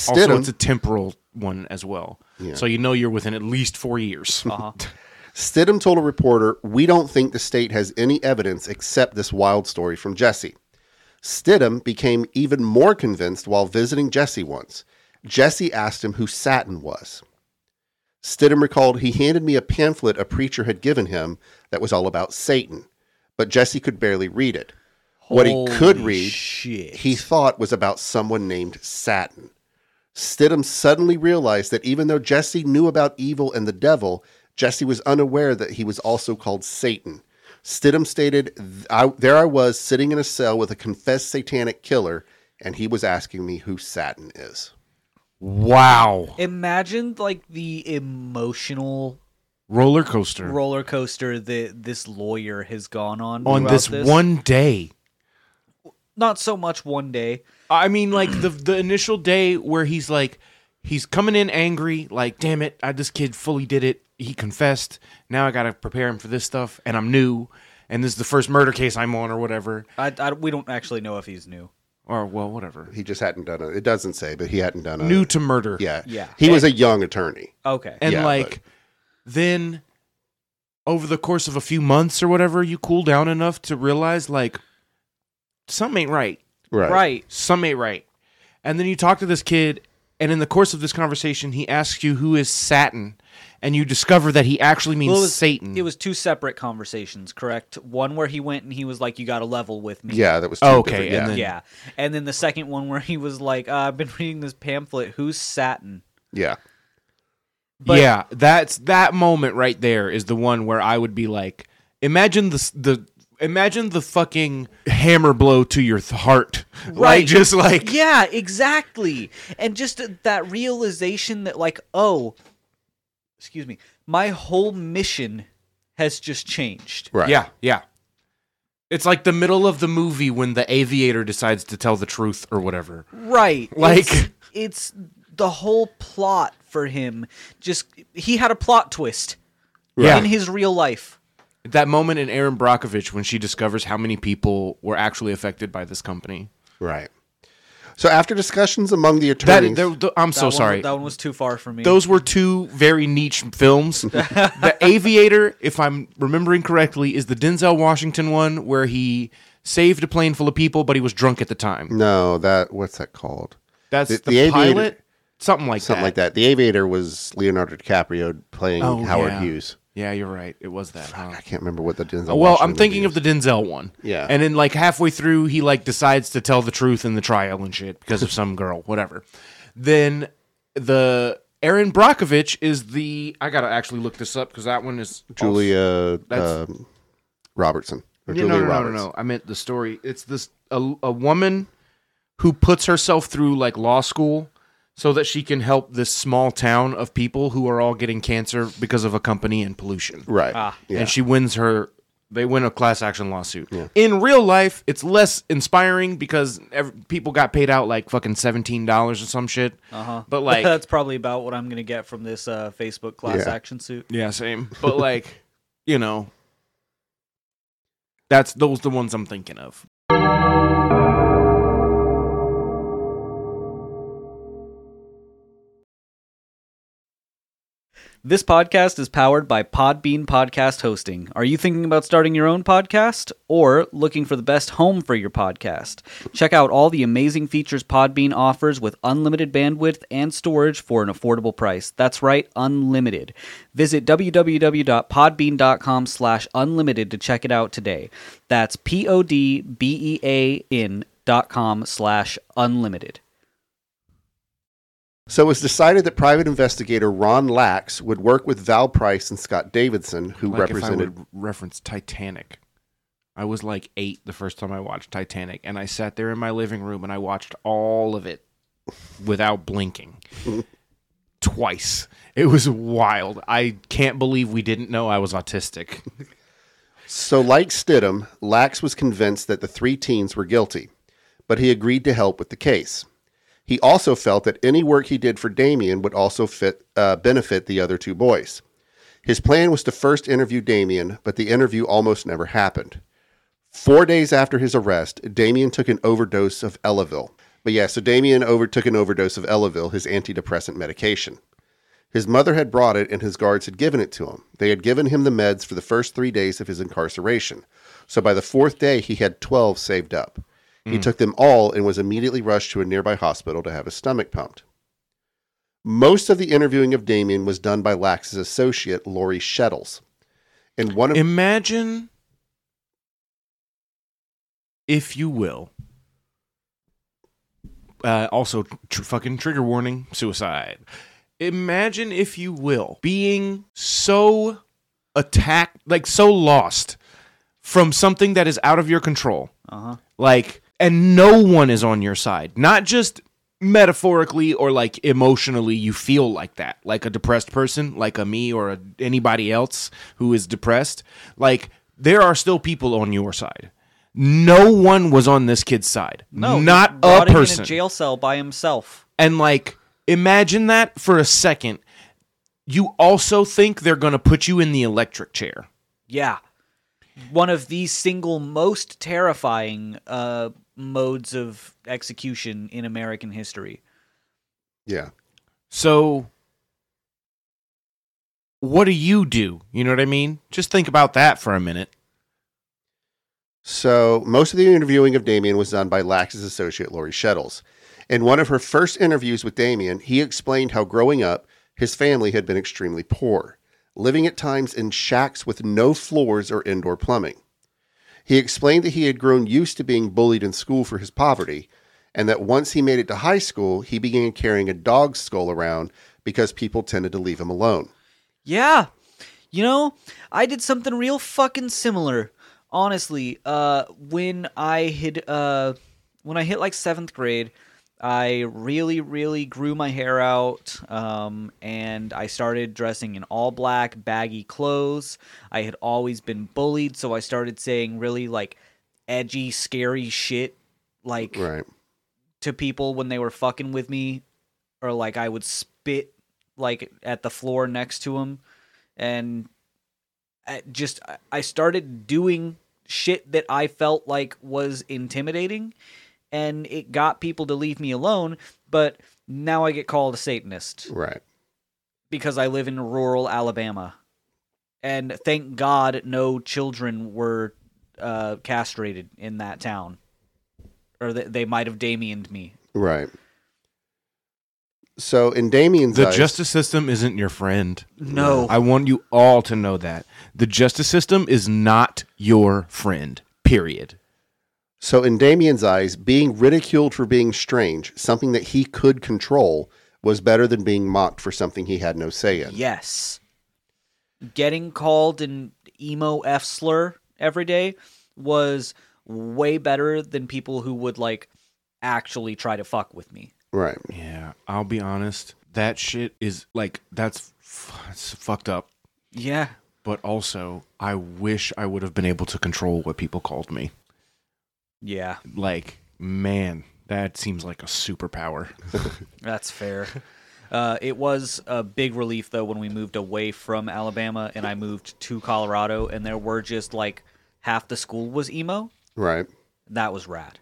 Also, it's a temporal one as well. Yeah. So you know you're within at least 4 years. Uh huh. Stidham told a reporter, We don't think the state has any evidence except this wild story from Jesse. Stidham became even more convinced while visiting Jesse once. Jesse asked him who Satin was. Stidham recalled he handed me a pamphlet a preacher had given him that was all about Satan, but Jesse could barely read it. What he could read, shit. he thought was about someone named Satin. Stidham suddenly realized that even though Jesse knew about evil and the devil, Jesse was unaware that he was also called Satan. Stidham stated, I, There I was sitting in a cell with a confessed satanic killer, and he was asking me who Satin is. Wow. Imagine like the emotional Roller coaster roller coaster that this lawyer has gone on on throughout this, one day. Not so much one day. I mean, like the the initial day where he's like, he's coming in angry, like, damn it, I, this kid fully did it. He confessed. Now I got to prepare him for this stuff, and I'm new, and this is the first murder case I'm on, or whatever, I, I we don't actually know if he's new. Or well, whatever. He just hadn't done it. It doesn't say, but he hadn't done it. New to murder. Yeah. Yeah. He was a young attorney. Okay. and Yeah, like, then over the course of a few months or whatever, you cool down enough to realize like something ain't right. Right. right. Something ain't right. And then you talk to this kid, and in the course of this conversation, he asks you who is Satin, and you discover that he actually means Well, it was, Satan. It was two separate conversations, correct? One where he went and he was like, "You got to level with me." Yeah, that was two Oh, okay, different- and yeah. then- yeah. And then the second one where he was like, uh, "I've been reading this pamphlet. Who's Satan?" yeah. but- yeah, that's that moment right there is the one where I would be like, imagine the the imagine the fucking hammer blow to your th- heart, like just like yeah, exactly. And just that realization that, like, oh, excuse me, my whole mission has just changed. Right. Yeah, yeah. It's like the middle of the movie when the aviator decides to tell the truth or whatever. Right. Like- it's, it's the whole plot for him. Just he had a plot twist Yeah. in his real life. That moment in Erin Brockovich when she discovers how many people were actually affected by this company. Right. So after discussions among the attorneys, there- th- I'm That so one- sorry. That one was too far for me. Those were two very niche films. the Aviator, if I'm remembering correctly, is the Denzel Washington one where he saved a plane full of people, but he was drunk at the time. no, that what's that called? That's The- the, the Aviator- pilot, something like Something that. like that. The Aviator was Leonardo DiCaprio playing Oh, Howard yeah. Hughes. Yeah, you're right. It was that. Huh? I can't remember what the Denzel. well, I'm thinking of the Denzel one. Yeah. And then like halfway through, he like decides to tell the truth in the trial and shit because of some girl, whatever. Then the Erin Brockovich is the. I gotta actually look this up because that one is. Julia That's- um, Robertson. Or Yeah, Julia no, no, no, Roberts. no, no. I meant the story. It's this a, a woman who puts herself through like law school so that she can help this small town of people who are all getting cancer because of a company and pollution. Right. Ah. Yeah. And she wins her. They win a class action lawsuit. In real life, it's less inspiring because ev people got paid out like fucking seventeen dollars or some shit. Uh-huh. But like, that's probably about what I'm gonna get from this uh, Facebook class Yeah. action suit. yeah, same. But like, you know, that's those the ones I'm thinking of. This podcast is powered by Podbean Podcast Hosting. Are you thinking about starting your own podcast or looking for the best home for your podcast? Check out all the amazing features Podbean offers with unlimited bandwidth and storage for an affordable price. That's right, unlimited. Visit www.podbean.com slash unlimited to check it out today. That's P-O-D-B-E-A-N dot com slash unlimited. So it was decided that private investigator Ron Lax would work with Val Price and Scott Davidson, who Like if I represented. would reference Titanic. I was like eight the first time I watched Titanic, and I sat there in my living room and I watched all of it without blinking twice. It was wild. I can't believe we didn't know I was autistic. So, like Stidham, Lax was convinced that the three teens were guilty, but he agreed to help with the case. He also felt that any work he did for Damien would also fit, uh, benefit the other two boys. His plan was to first interview Damien, but the interview almost never happened. Four days after his arrest, Damien took an overdose of Elavil. But yeah, so Damien over, took an overdose of Elavil, his antidepressant medication. His mother had brought it and his guards had given it to him. They had given him the meds for the first three days of his incarceration. So by the fourth day, he had 12 saved up. He took them all and was immediately rushed to a nearby hospital to have his stomach pumped. Most of the interviewing of Damien was done by Lax's associate, Lori Shettles. And one of Imagine, if you will, uh, also tr- fucking trigger warning, suicide. Imagine, if you will, being so attacked, like so lost from something that is out of your control. Uh-huh. Like, and no one is on your side. Not just metaphorically or like emotionally, you feel like that. Like a depressed person, like a me or a, anybody else who is depressed. Like, there are still people on your side. No one was on this kid's side. No, not a person. in a jail cell by himself. And like, imagine that for a second. You also think they're going to put you in the electric chair. Yeah. One of the single most terrifying uh, modes of execution in American history. yeah. So, what do you do? You know what I mean? Just think about that for a minute. So most of the interviewing of Damien was done by Lax's associate, Lori Shettles. In one of her first interviews with Damien, he explained how growing up, his family had been extremely poor, living at times in shacks with no floors or indoor plumbing. He explained that he had grown used to being bullied in school for his poverty, and that once he made it to high school, he began carrying a dog skull around because people tended to leave him alone. Yeah. You know, I did something real fucking similar. Honestly, uh when I hit uh when I hit like 7th grade, I really really grew my hair out um and I started dressing in all black baggy clothes. I had always been bullied, so I started saying really like edgy scary shit like Right. to people when they were fucking with me or like I would spit like at the floor next to them and I just I- I started doing shit that I felt like was intimidating and it got people to leave me alone but now I get called a satanist Right. because I live in rural Alabama and thank God no children were uh, castrated in that town or they, they might have Damiened me Right. So in Damien's The eyes, justice system isn't your friend. no I want you all to know that. The justice system is not your friend. Period. So in Damien's eyes, being ridiculed for being strange, something that he could control, was better than being mocked for something he had no say in. Yes. Getting called an emo F slur every day was way better than people who would like actually try to fuck with me. Right. Yeah, I'll be honest. That shit is like that's f- it's fucked up. Yeah. But also, I wish I would have been able to control what people called me. Yeah, Like, man, that seems like a superpower. that's fair. Uh, it was a big relief though when we moved away from Alabama and I moved to Colorado and there were just like half the school was emo. Right. That was rad.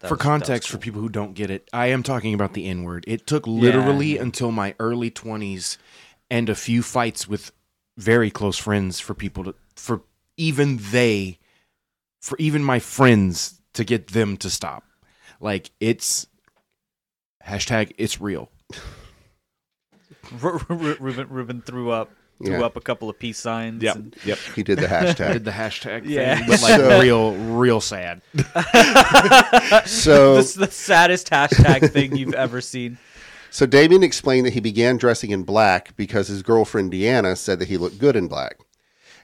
That for was- context, cool. for people who don't get it, I am talking about the N word. It took literally until my early 20s and a few fights with very close friends for people to, for even they, for even my friends to get them to stop. Like, it's hashtag it's real. Ru- Ru- Ruben, Ruben threw up threw Yeah. up a couple of peace signs. Yep. and- Yep. He did the hashtag. Did the hashtag Yeah. thing, but like So- real, real sad. so This is the saddest hashtag thing you've ever seen. So Damien explained that he began dressing in black because his girlfriend Deanna said that he looked good in black.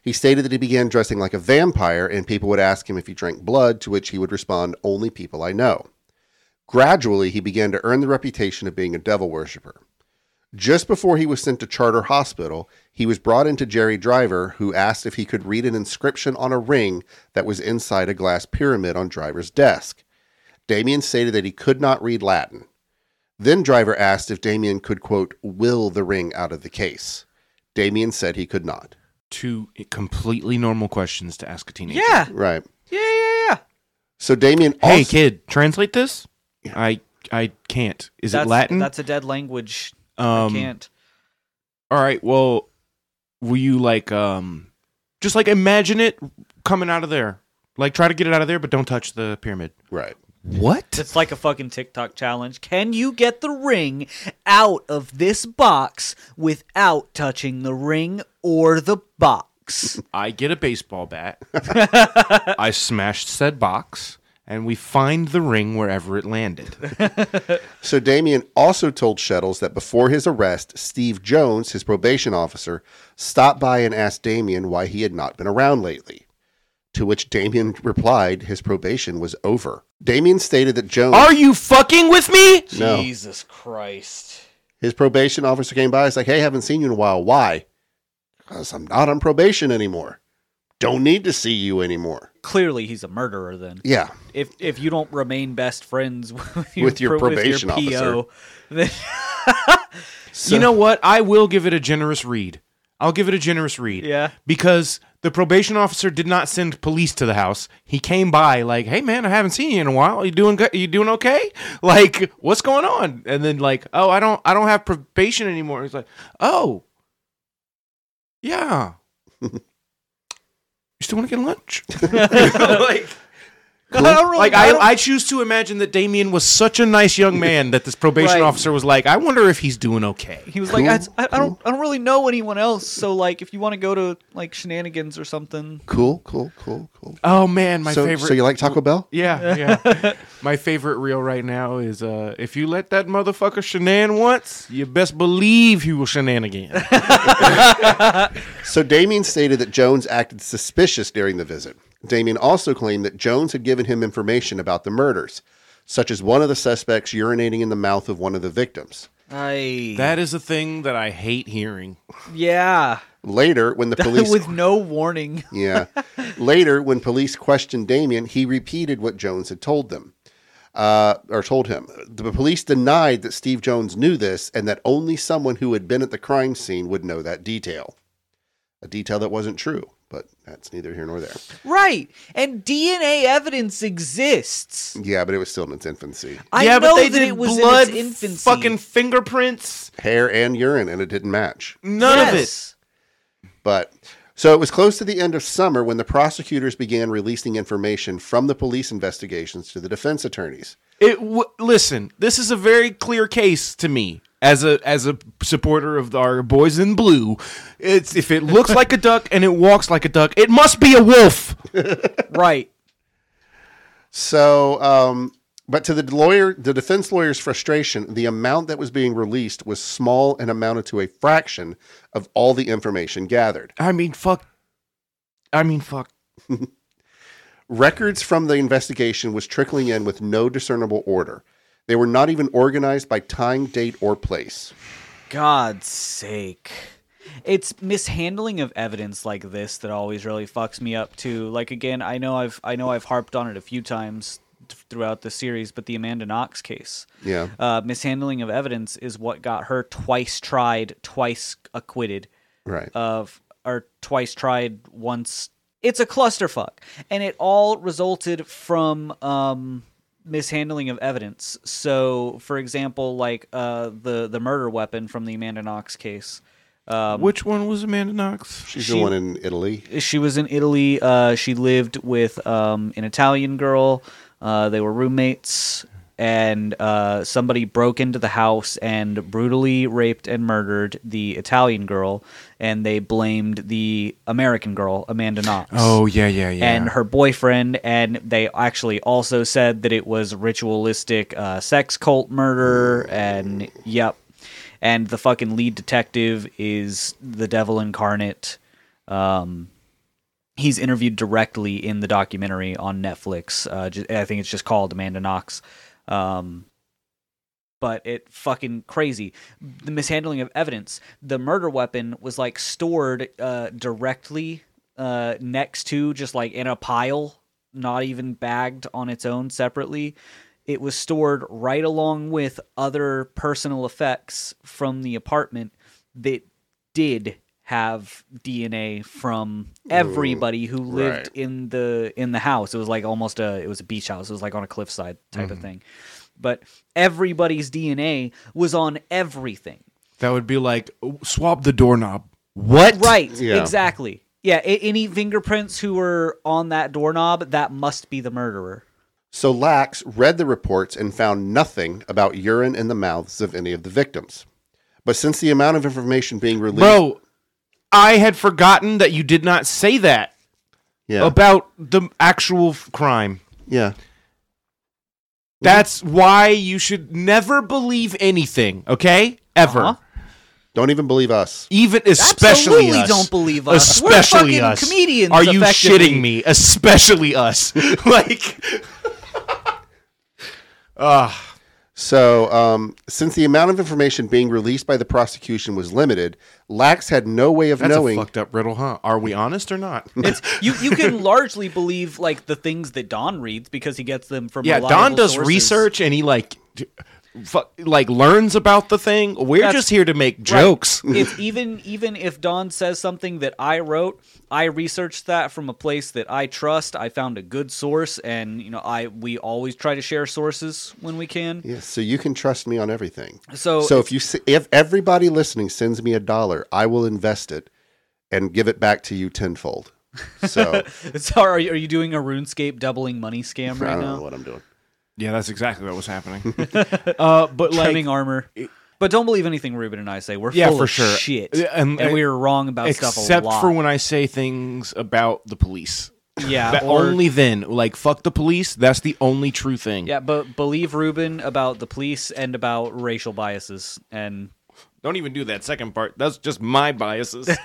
He stated that he began dressing like a vampire and people would ask him if he drank blood, to which he would respond, Only people I know. Gradually, he began to earn the reputation of being a devil worshiper. Just before he was sent to Charter Hospital, he was brought into Jerry Driver, who asked if he could read an inscription on a ring that was inside a glass pyramid on Driver's desk. Damien stated that he could not read Latin. Then Driver asked if Damien could, quote, will the ring out of the case. Damien said he could not. Two completely normal questions to ask a teenager. Yeah. Right. Yeah, yeah, yeah. So Damien Hey, kid, translate this. I I can't. Is that's, it Latin? That's a dead language. um, I can't. All right. Well, will you like um, just like imagine it coming out of there? Like try to get it out of there, but don't touch the pyramid. right. What? It's like a fucking TikTok challenge. Can you get the ring out of this box without touching the ring or the box? I get a baseball bat. I smashed said box, and we find the ring wherever it landed. So Damien also told Shettles that before his arrest, Steve Jones, his probation officer, stopped by and asked Damien why he had not been around lately. To which Damien replied his probation was over. Damien stated that Jones, Are you fucking with me? No. Jesus Christ. his probation officer, came by. He's like, "Hey, haven't seen you in a while. Why? Because I'm not on probation anymore. Don't need to see you anymore." Clearly, he's a murderer. Then, Yeah, if if you don't remain best friends with your, With your pro- probation PO, then So- you know what? I will give it a generous read. I'll give it a generous read. Yeah. Because the probation officer did not send police to the house. He came by like, "Hey man, I haven't seen you in a while. You doing good? You doing okay? Like, what's going on?" And then like, "Oh, I don't I don't have probation anymore." He's like, "Oh. Yeah. you still want to get lunch?" like I don't really like I I, don't- I choose to imagine that Damien was such a nice young man that this probation Right. officer was like, I wonder if he's doing okay. He was like, I, I, I don't, I don't really know anyone else. So like, if you want to go to like shenanigans or something, Cool, cool, cool, cool. Oh man, my so, favorite. so you like Taco Bell? yeah, yeah. my favorite reel right now is uh, if you let that motherfucker shenan once, you best believe he will shenan again. So Damien stated that Jones acted suspicious during the visit. Damien also claimed that Jones had given him information about the murders, such as one of the suspects urinating in the mouth of one of the victims. I that is a thing that I hate hearing. yeah, Later, when the police with no warning. Yeah. Later, when police questioned Damien, he repeated what Jones had told them, uh, or told him. The police denied that Steve Jones knew this and that only someone who had been at the crime scene would know that detail. A detail that wasn't true, but that's neither here nor there. Right, and DNA evidence exists. Yeah, but it was still in its infancy. I yeah, know but they that did it was blood, in its infancy. fucking fingerprints. Hair and urine, and it didn't match. None of it. But so it was close to the end of summer when the prosecutors began releasing information from the police investigations to the defense attorneys. It w- listen. This is a very clear case to me as a as a supporter of our boys in blue. It's if it looks like a duck and it walks like a duck, it must be a wolf. Right. So, um, but to the lawyer, the defense lawyer's frustration, the amount that was being released was small and amounted to a fraction of all the information gathered. I mean, fuck. I mean, fuck. Records from the investigation was trickling in with no discernible order. They were not even organized by time, date, or place. God's sake. It's mishandling of evidence like this that always really fucks me up too. Like again, I know I've I know I've harped on it a few times th- throughout the series, but the Amanda Knox case. Yeah. Uh, mishandling of evidence is what got her twice tried, twice acquitted Right. of or twice tried once it's a clusterfuck and it all resulted from um mishandling of evidence so for example like uh the the murder weapon from the amanda knox case um Which one was Amanda Knox? She's she- the one in Italy. she was in italy uh she lived with um an italian girl uh they were roommates and uh, somebody broke into the house and brutally raped and murdered the Italian girl, and they blamed the American girl, Amanda Knox. Oh yeah, yeah, yeah. and her boyfriend, and they actually also said that it was ritualistic uh, sex cult murder, and yep, and the fucking lead detective is the devil incarnate. Um, he's interviewed directly in the documentary on Netflix. Uh, I think it's just called Amanda Knox. Um, but it fucking crazy. The mishandling of evidence. The murder weapon was like stored uh, directly uh, next to, just like in a pile, not even bagged on its own separately. It was stored right along with other personal effects from the apartment that did have DNA from everybody who lived right. in the in the house. It was like almost a it was a beach house. It was like on a cliffside type of mm-hmm. thing. But everybody's DNA was on everything. that would be like swap the doorknob. What? Right. Yeah. Exactly. Yeah. a- any fingerprints who were on that doorknob, that must be the murderer. So Lax read the reports and found nothing about urine in the mouths of any of the victims. But since the amount of information being released, Bro, I had forgotten that you did not say that yeah, about the actual f- crime. yeah, That's why you should never believe anything, okay? Ever. Uh-huh. don't even believe us. Even especially Absolutely us. don't believe us. We're Especially fucking us. comedians, Are you shitting me? Especially us. like Ah, So, um, since the amount of information being released by the prosecution was limited, Lax had no way of that's knowing. a fucked up riddle, huh? Are we honest or not? It's you. You can largely believe like the things that Don reads because he gets them from. yeah, Don does sources. research and he like d- fu- like learns about the thing. We're That's- just here to make Right. jokes. if even even if Don says something that I wrote, I researched that from a place that I trust. I found a good source, and you know, I we always try to share sources when we can. Yes, so you can trust me on everything. So, So if you if everybody listening sends me a dollar, I will invest it and give it back to you tenfold. So So are you, are you doing a RuneScape doubling money scam I right don't know now? what I'm doing. Yeah, that's exactly what was happening. uh, but like, Trimming armor. But don't believe anything Ruben and I say. We're Yeah, full for of sure. shit, and- and, we are wrong about stuff a except lot. for when I say things about the police. yeah, That or- only then, like fuck the police. That's the only true thing. yeah, but believe Ruben about the police and about racial biases and Don't even do that second part. That's just my biases.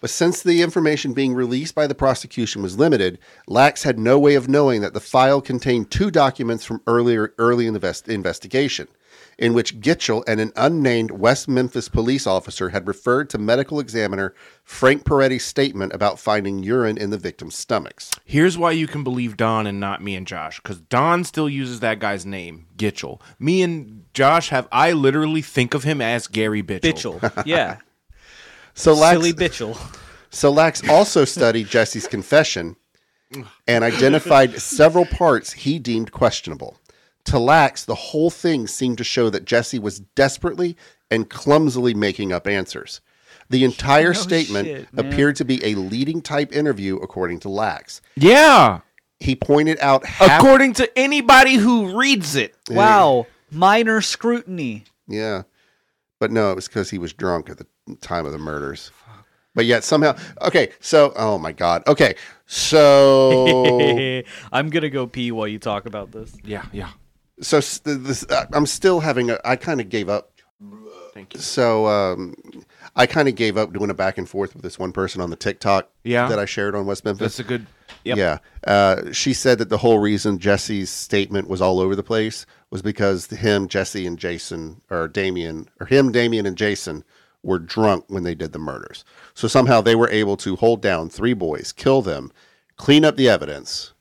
But since the information being released by the prosecution was limited, Lax had no way of knowing that the file contained two documents from earlier early in the vest- investigation, in which Gitchell and an unnamed West Memphis police officer had referred to medical examiner Frank Peretti's statement about finding urine in the victim's stomachs. Here's why you can believe Don and not me and Josh, because Don still uses that guy's name, Gitchell. Me and Josh have I literally think of him as Gary Bitchell. Bitchel. Yeah, So Lax, silly Bitchel. So Lax also studied Jesse's confession and identified several parts he deemed questionable. To Lax, the whole thing seemed to show that Jesse was desperately and clumsily making up answers. The entire statement shit, appeared to be a leading type interview, according to Lax. Yeah. He pointed out half. According to anybody who reads it. Wow, minor scrutiny. yeah, but no, it was because he was drunk at the time of the murders. But yet somehow, okay. So, oh my God. Okay, so I'm gonna go pee while you talk about this. Yeah, yeah. so this, uh, I'm still having a. I kind of gave up. Thank you. So um, I kind of gave up doing a back and forth with this one person on the TikTok. Yeah. that I shared on West Memphis. That's a good Yep. Yeah, uh, she said that the whole reason Jesse's statement was all over the place was because him, Jesse, and Jason, or Damien, or him, Damien, and Jason were drunk when they did the murders. So somehow they were able to hold down three boys, kill them, clean up the evidence,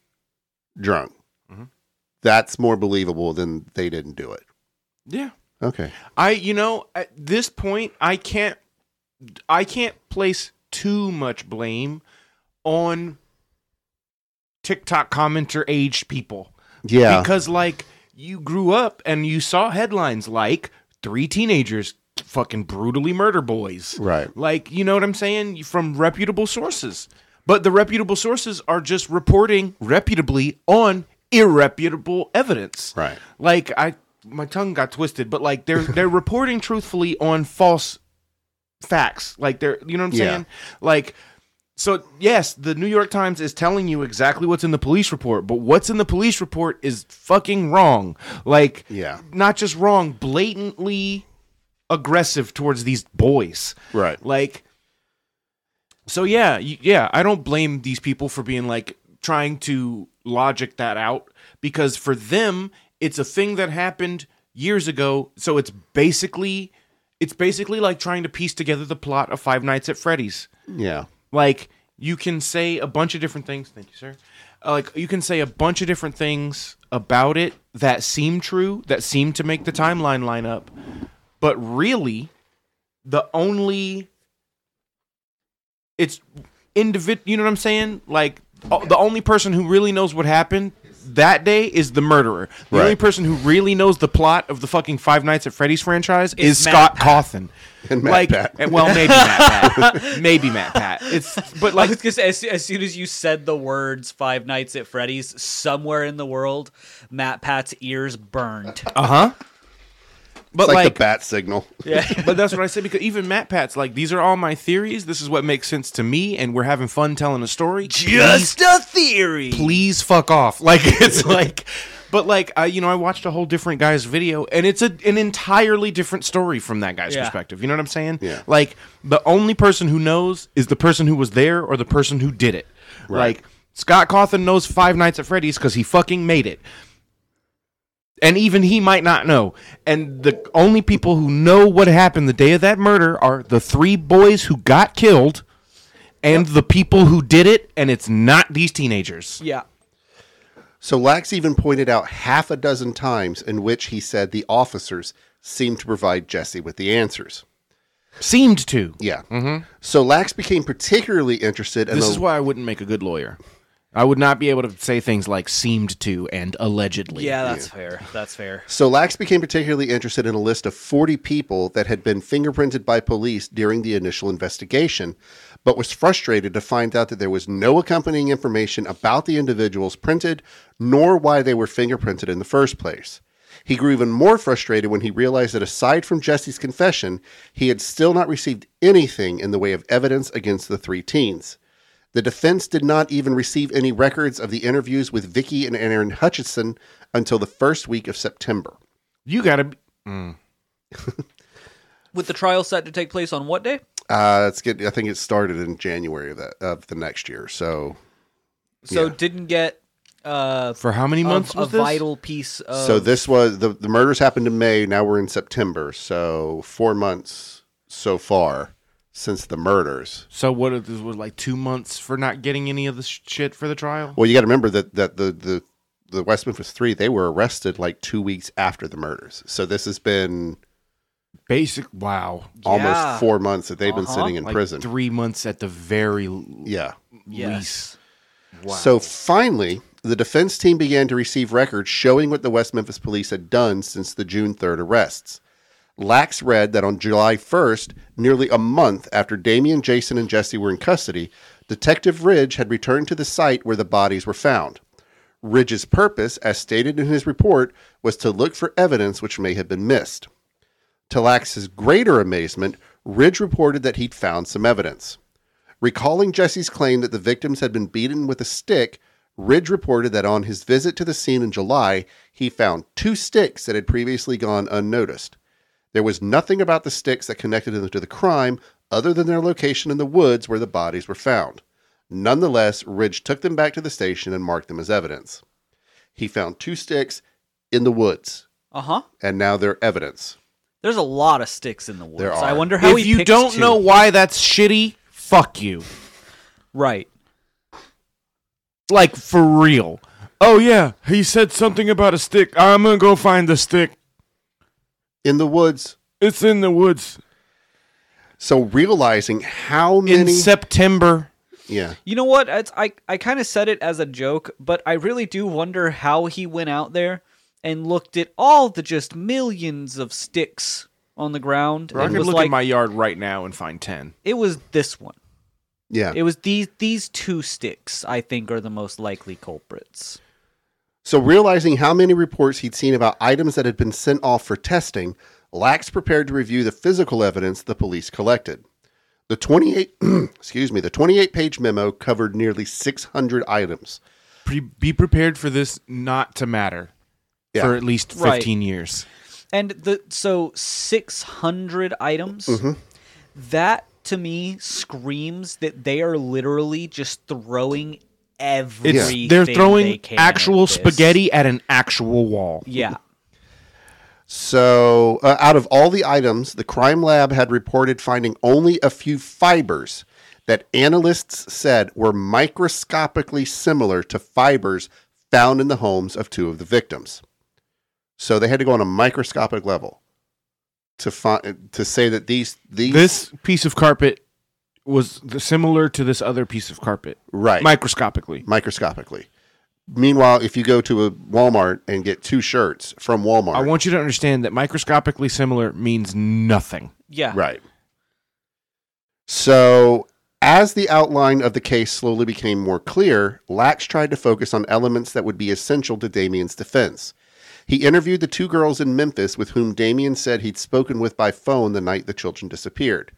drunk. Mm-hmm. That's more believable than they didn't do it. Yeah. Okay. I you know at this point I can't I can't place too much blame on TikTok commenter aged people. Yeah. Because like you grew up and you saw headlines like three teenagers fucking brutally murder boys. Right. Like, you know what I'm saying? From reputable sources. But the reputable sources are just reporting reputably on irreputable evidence. Right. Like I my tongue got twisted, but like they're they're reporting truthfully on false facts. Like they're you know what I'm Yeah. saying? Like so yes, the New York Times is telling you exactly what's in the police report, but what's in the police report is fucking wrong. Like Yeah. not just wrong, blatantly aggressive towards these boys. Right. Like so yeah, yeah, I don't blame these people for being like trying to logic that out because for them it's a thing that happened years ago, so it's basically it's basically like trying to piece together the plot of Five Nights at Freddy's Yeah. like you can say a bunch of different things thank you sir uh, like you can say a bunch of different things about it that seem true that seem to make the timeline line up but really the only it's individ you know what i'm saying like o- the only person who really knows what happened that day is the murderer. The Right. only person who really knows the plot of the fucking Five Nights at Freddy's franchise is Matt Scott Cawthon. And Matt like, Pat. and- well, maybe MatPat. maybe MatPat. It's but like was say, as, as soon as you said the words Five Nights at Freddy's, somewhere in the world, MatPat's ears burned. uh huh. But It's like, like, the bat signal. Yeah. but that's what I say because even MatPat's like these are all my theories. This is what makes sense to me, and we're having fun telling a story. Just a theory. please fuck off. Like it's like but like I you know I watched a whole different guy's video and it's a an entirely different story from that guy's Yeah. perspective. You know what I'm saying? Yeah. Like the only person who knows is the person who was there or the person who did it. Like Scott Cawthon knows Five Nights at Freddy's cuz he fucking made it. And even he might not know. And the only people who know what happened the day of that murder are the three boys who got killed and the people who did it and it's not these teenagers. Yeah. So Lax even pointed out half a dozen times in which he said the officers seemed to provide Jesse with the answers. Seemed to. Yeah. Mm-hmm. So Lax became particularly interested in This the is why I wouldn't make a good lawyer. I would not be able to say things like seemed to and allegedly. Yeah, that's fair. That's fair. So Lax became particularly interested in a list of 40 people that had been fingerprinted by police during the initial investigation, but was frustrated to find out that there was no accompanying information about the individuals printed, nor why they were fingerprinted in the first place. He grew even more frustrated when he realized that aside from Jesse's confession, he had still not received anything in the way of evidence against the three teens. The defense did not even receive any records of the interviews with Vicki and Aaron Hutcheson until the first week of September. You got to. With the trial set to take place on what day? Uh, it's get. I think it started in January of that of the next year. So, So Yeah. didn't get uh, For how many months a was this? vital piece of. so this was the the murders happened in May. Now we're in September. So four months so far since the murders. So what? if This was like two months for not getting any of the shit for the trial. Well, you got to remember that that the the the West Memphis Three they were arrested like two weeks after the murders. So this has been Basic. Wow. almost Yeah. four months that they've been Uh-huh. sitting in Like prison. three months at the very l- yeah. Yes. least. Wow. So finally, the defense team began to receive records showing what the West Memphis police had done since the June 3rd arrests. Lax read that on July 1st, nearly a month after Damien, Jason, and Jesse were in custody, Detective Ridge had returned to the site where the bodies were found. Ridge's purpose, as stated in his report, was to look for evidence which may have been missed. To Lax's greater amazement, Ridge reported that he'd found some evidence. Recalling Jesse's claim that the victims had been beaten with a stick, Ridge reported that on his visit to the scene in July, he found two sticks that had previously gone unnoticed. There was nothing about the sticks that connected them to the crime other than their location in the woods where the bodies were found. Nonetheless, Ridge took them back to the station and marked them as evidence. He found two sticks in the woods, Uh huh. and now they're evidence. There's a lot of sticks in the woods. There I wonder how if he you picked don't two. know why that's shitty, fuck you. right? Like for real. Oh yeah, he said something about a stick. I'm gonna go find the stick. In the woods. It's in the woods So realizing how many in September. Yeah. You know what? It's, I I kind of said it as a joke, but I really do wonder how he went out there and looked at all the just millions of sticks on the ground I and could was look like, in my yard right now and find ten. it was this one. Yeah. It was these these two sticks. I think are the most likely culprits. So, realizing how many reports he'd seen about items that had been sent off for testing, Lax prepared to review the physical evidence the police collected. The 28 excuse me, the 28-page memo covered nearly 600 items. Pre- be prepared for this not to matter Yeah. for at least Right. fifteen years. And the so six hundred items. Mm-hmm. That to me screams that they are literally just throwing everything. It's they're they throwing can actual this. spaghetti at an actual wall. Yeah. So, uh, out of all the items, the crime lab had reported finding only a few fibers that analysts said were microscopically similar to fibers found in the homes of two of the victims. So they had to go on a microscopic level to find to say that these these This piece of carpet was th- similar to this other piece of carpet, right microscopically. microscopically. Meanwhile, if you go to a Walmart and get two shirts from Walmart, I want you to understand that microscopically similar means nothing. Yeah. Right. So, as the outline of the case slowly became more clear, Lax tried to focus on elements that would be essential to Damien's defense. He interviewed the two girls in Memphis with whom Damien said he'd spoken with by phone the night the children disappeared.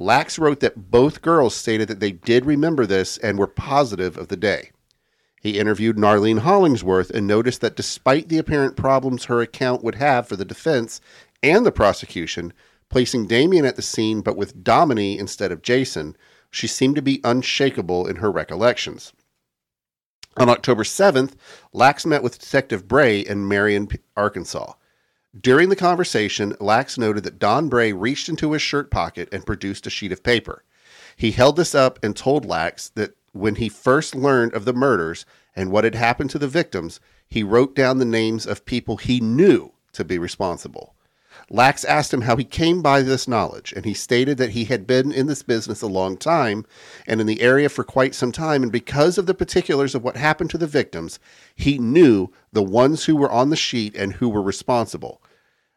Lax wrote that both girls stated that they did remember this and were positive of the day. He interviewed Narlene Hollingsworth and noticed that despite the apparent problems her account would have for the defense and the prosecution, placing Damien at the scene but with Domini instead of Jason, she seemed to be unshakable in her recollections. On October 7th, Lax met with Detective Bray in Marion, Arkansas. During the conversation, Lax noted that Don Bray reached into his shirt pocket and produced a sheet of paper. He held this up and told Lax that when he first learned of the murders and what had happened to the victims, he wrote down the names of people he knew to be responsible. Lax asked him how he came by this knowledge, and he stated that he had been in this business a long time and in the area for quite some time, and because of the particulars of what happened to the victims, he knew the ones who were on the sheet and who were responsible.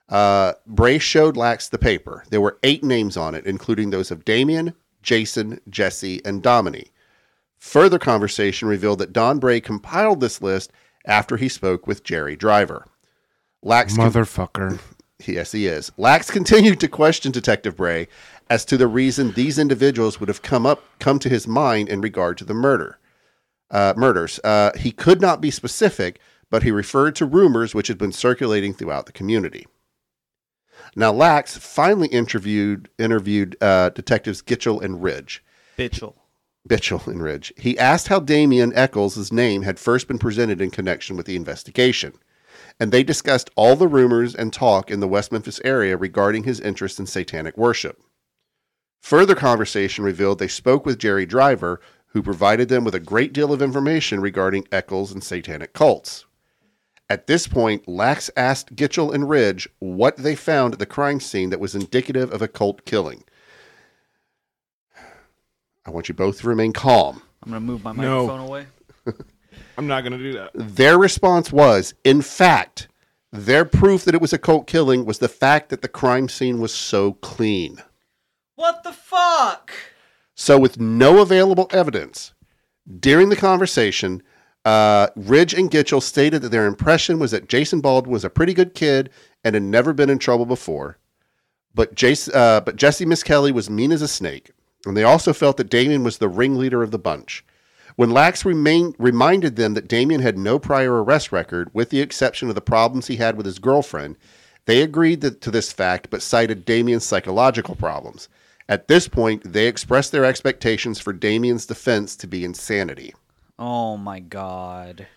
Uh, Bray showed Lax the paper. There were eight names on it, including those of Damien, Jason, Jesse, and Domini. Further conversation revealed that Don Bray compiled this list after he spoke with Jerry Driver. Lax Motherfucker. Yes, he is. Lax continued to question Detective Bray as to the reason these individuals would have come up come to his mind in regard to the murder uh, murders. Uh, he could not be specific, but he referred to rumors which had been circulating throughout the community. Now, Lax finally interviewed interviewed uh, detectives Gitchell and Ridge. Bitchel. Bitchell and Ridge. He asked how Damien Echols' name had first been presented in connection with the investigation, and they discussed all the rumors and talk in the West Memphis area regarding his interest in satanic worship. Further conversation revealed they spoke with Jerry Driver, who provided them with a great deal of information regarding Echols and satanic cults. At this point, Lax asked Gitchell and Ridge what they found at the crime scene that was indicative of a cult killing. I want you both to remain calm. I'm gonna move my No. microphone away. I'm not gonna do that. Their response was, in fact, their proof that it was a cult killing was the fact that the crime scene was so clean. What the fuck? So, with no available evidence, during the conversation, uh, Ridge and Gitchell stated that their impression was that Jason Baldwin was a pretty good kid and had never been in trouble before. But, Jason, uh, but Jesse Misskelley was mean as a snake. And they also felt that Damien was the ringleader of the bunch. When Lax remain, reminded them that Damien had no prior arrest record, with the exception of the problems he had with his girlfriend, they agreed that, to this fact but cited Damien's psychological problems. At this point, they expressed their expectations for Damien's defense to be insanity. Oh my god.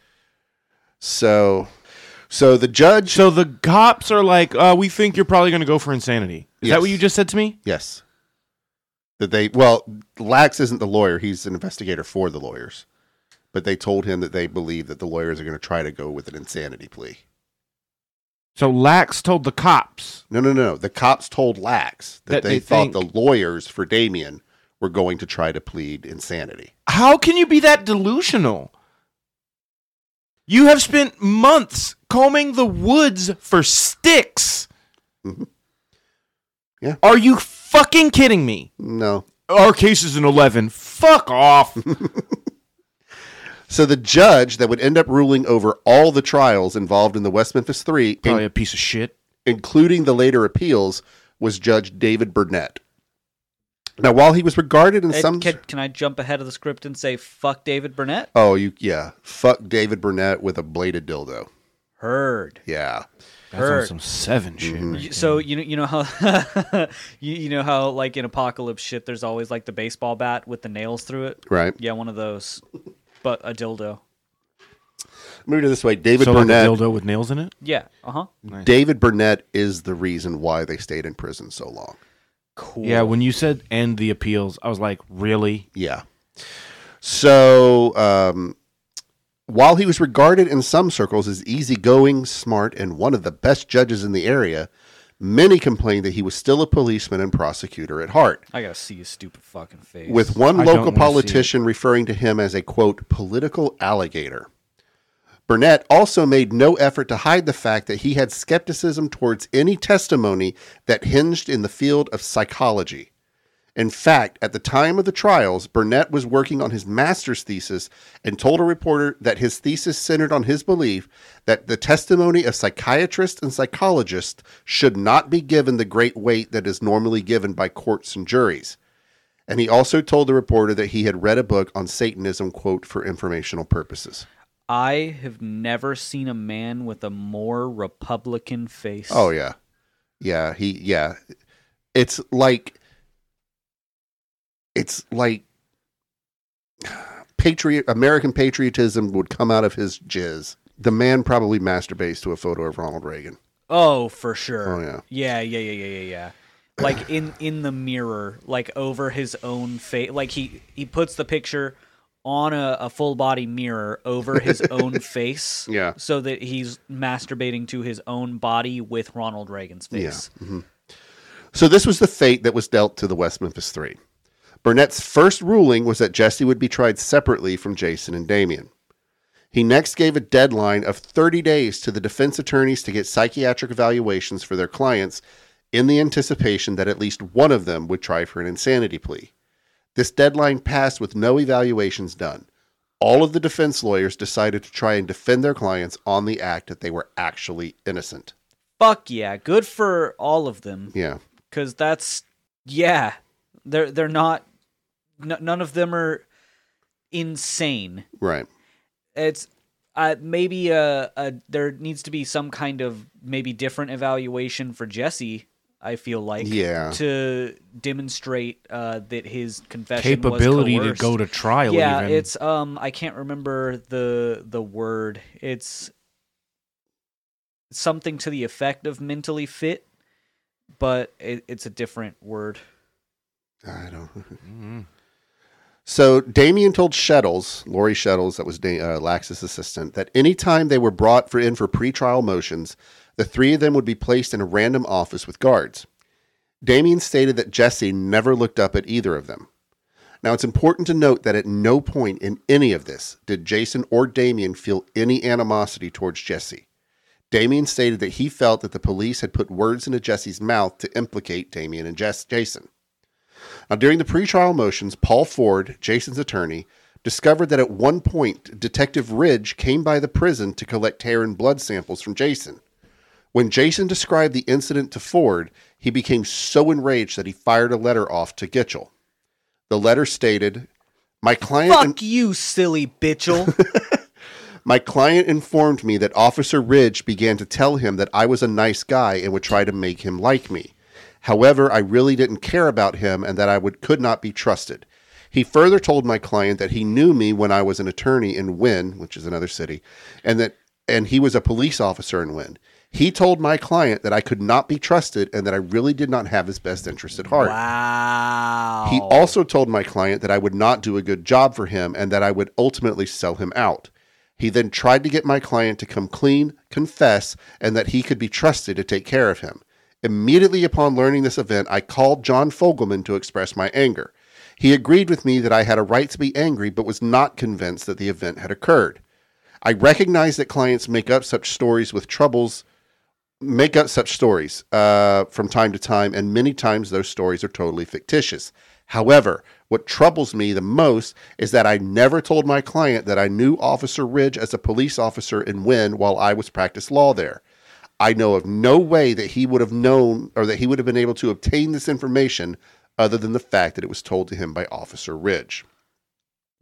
So, so the judge, So the cops are like, uh, we think you're probably gonna go for insanity. Is that what you just said to me? yes, that they well, Lax isn't the lawyer; he's an investigator for the lawyers. But they told him that they believe that the lawyers are going to try to go with an insanity plea. So Lax told the cops. No, no, no. The cops told Lax that, That they, they thought think- the lawyers for Damien were going to try to plead insanity. How can you be that delusional? You have spent months combing the woods for sticks. Mhm. Yeah. Are you fucking kidding me? No. Our case is an 11. Fuck off. So the judge that would end up ruling over all the trials involved in the West Memphis Three, Probably in- a piece of shit. including the later appeals, was Judge David Burnett. Now, while he was regarded in Ed, some, can, can I jump ahead of the script and say fuck David Burnett? oh, you yeah, fuck David Burnett with a bladed dildo. Heard. Yeah, That's on some seven shit. Mhm. right Y- there. So you know you know how you, you know how like in apocalypse shit there's always like the baseball bat with the nails through it. right. Yeah, one of those, but a dildo. Move it this way. David so like a Burnett. dildo with nails in it? Yeah. Uh huh. Nice. David Burnett is the reason why they stayed in prison so long. Cool. Yeah, when you said end the appeals, I was like, really? Yeah. So, um, while he was regarded in some circles as easygoing, smart, and one of the best judges in the area, many complained that he was still a policeman and prosecutor at heart. I gotta see his stupid fucking face. With one I don't local wanna see politician referring to him as a quote political alligator. Burnett also made no effort to hide the fact that he had skepticism towards any testimony that hinged in the field of psychology. In fact, at the time of the trials, Burnett was working on his master's thesis and told a reporter that his thesis centered on his belief that the testimony of psychiatrists and psychologists should not be given the great weight that is normally given by courts and juries. And he also told the reporter that he had read a book on Satanism, quote, for informational purposes. I have never seen a man with a more Republican face. Oh yeah, yeah. He yeah. It's like it's like patriot American patriotism would come out of his jizz. The man probably masturbates to a photo of Ronald Reagan. Oh, for sure. Oh, yeah. Yeah, yeah, yeah, yeah, yeah, yeah. Like in in the mirror, like over his own face. Like he he puts the picture on a, a full body mirror over his own face. Yeah. So that he's masturbating to his own body with Ronald Reagan's face. Yeah. So this was the fate that was dealt to the West Memphis Three. Burnett's first ruling was that Jesse would be tried separately from Jason and Damien. He next gave a deadline of 30 days to the defense attorneys to get psychiatric evaluations for their clients in the anticipation that at least one of them would try for an insanity plea. This deadline passed with no evaluations done. All of the defense lawyers decided to try and defend their clients on the act that they were actually innocent. Fuck yeah. Good for all of them. Yeah. Because that's, yeah. They're, they're not, n- none of them are insane. Right. it's uh, maybe a, a there needs to be some kind of maybe different evaluation for Jesse. I feel like Yeah. to demonstrate uh, that his confession Capability was to go to trial. Yeah, even. it's um I can't remember the the word. It's something to the effect of mentally fit, but it, it's a different word. I don't. So Damien told Shettles, Lori Shettles, that was da- uh, Lax's assistant, that anytime they were brought for in for pretrial motions, the three of them would be placed in a random office with guards. Damien stated that Jesse never looked up at either of them. Now it's important to note that at no point in any of this did Jason or Damien feel any animosity towards Jesse. Damien stated that he felt that the police had put words into Jesse's mouth to implicate Damien and Jess- Jason. Now, during the pretrial motions, Paul Ford, Jason's attorney, discovered that at one point Detective Ridge came by the prison to collect hair and blood samples from Jason. When Jason described the incident to Ford, he became so enraged that he fired a letter off to Gitchell. The letter stated, "My client Fuck you, silly bitchel. my client informed me that Officer Ridge began to tell him that I was a nice guy and would try to make him like me. However, I really didn't care about him and that I would could not be trusted. He further told my client that he knew me when I was an attorney in Wynne, which is another city, and that and he was a police officer in Wynne. He told my client that I could not be trusted and that I really did not have his best interest at heart. wow. He also told my client that I would not do a good job for him and that I would ultimately sell him out. He then tried to get my client to come clean, confess, and that he could be trusted to take care of him. Immediately upon learning this event, I called John Fogleman to express my anger. He agreed with me that I had a right to be angry, but was not convinced that the event had occurred. I recognize that clients make up such stories with troubles, make up such stories uh, from time to time, and many times those stories are totally fictitious. However, what troubles me the most is that I never told my client that I knew Officer Ridge as a police officer in Wynne while I was practice law there. I know of no way that he would have known or that he would have been able to obtain this information other than the fact that it was told to him by Officer Ridge.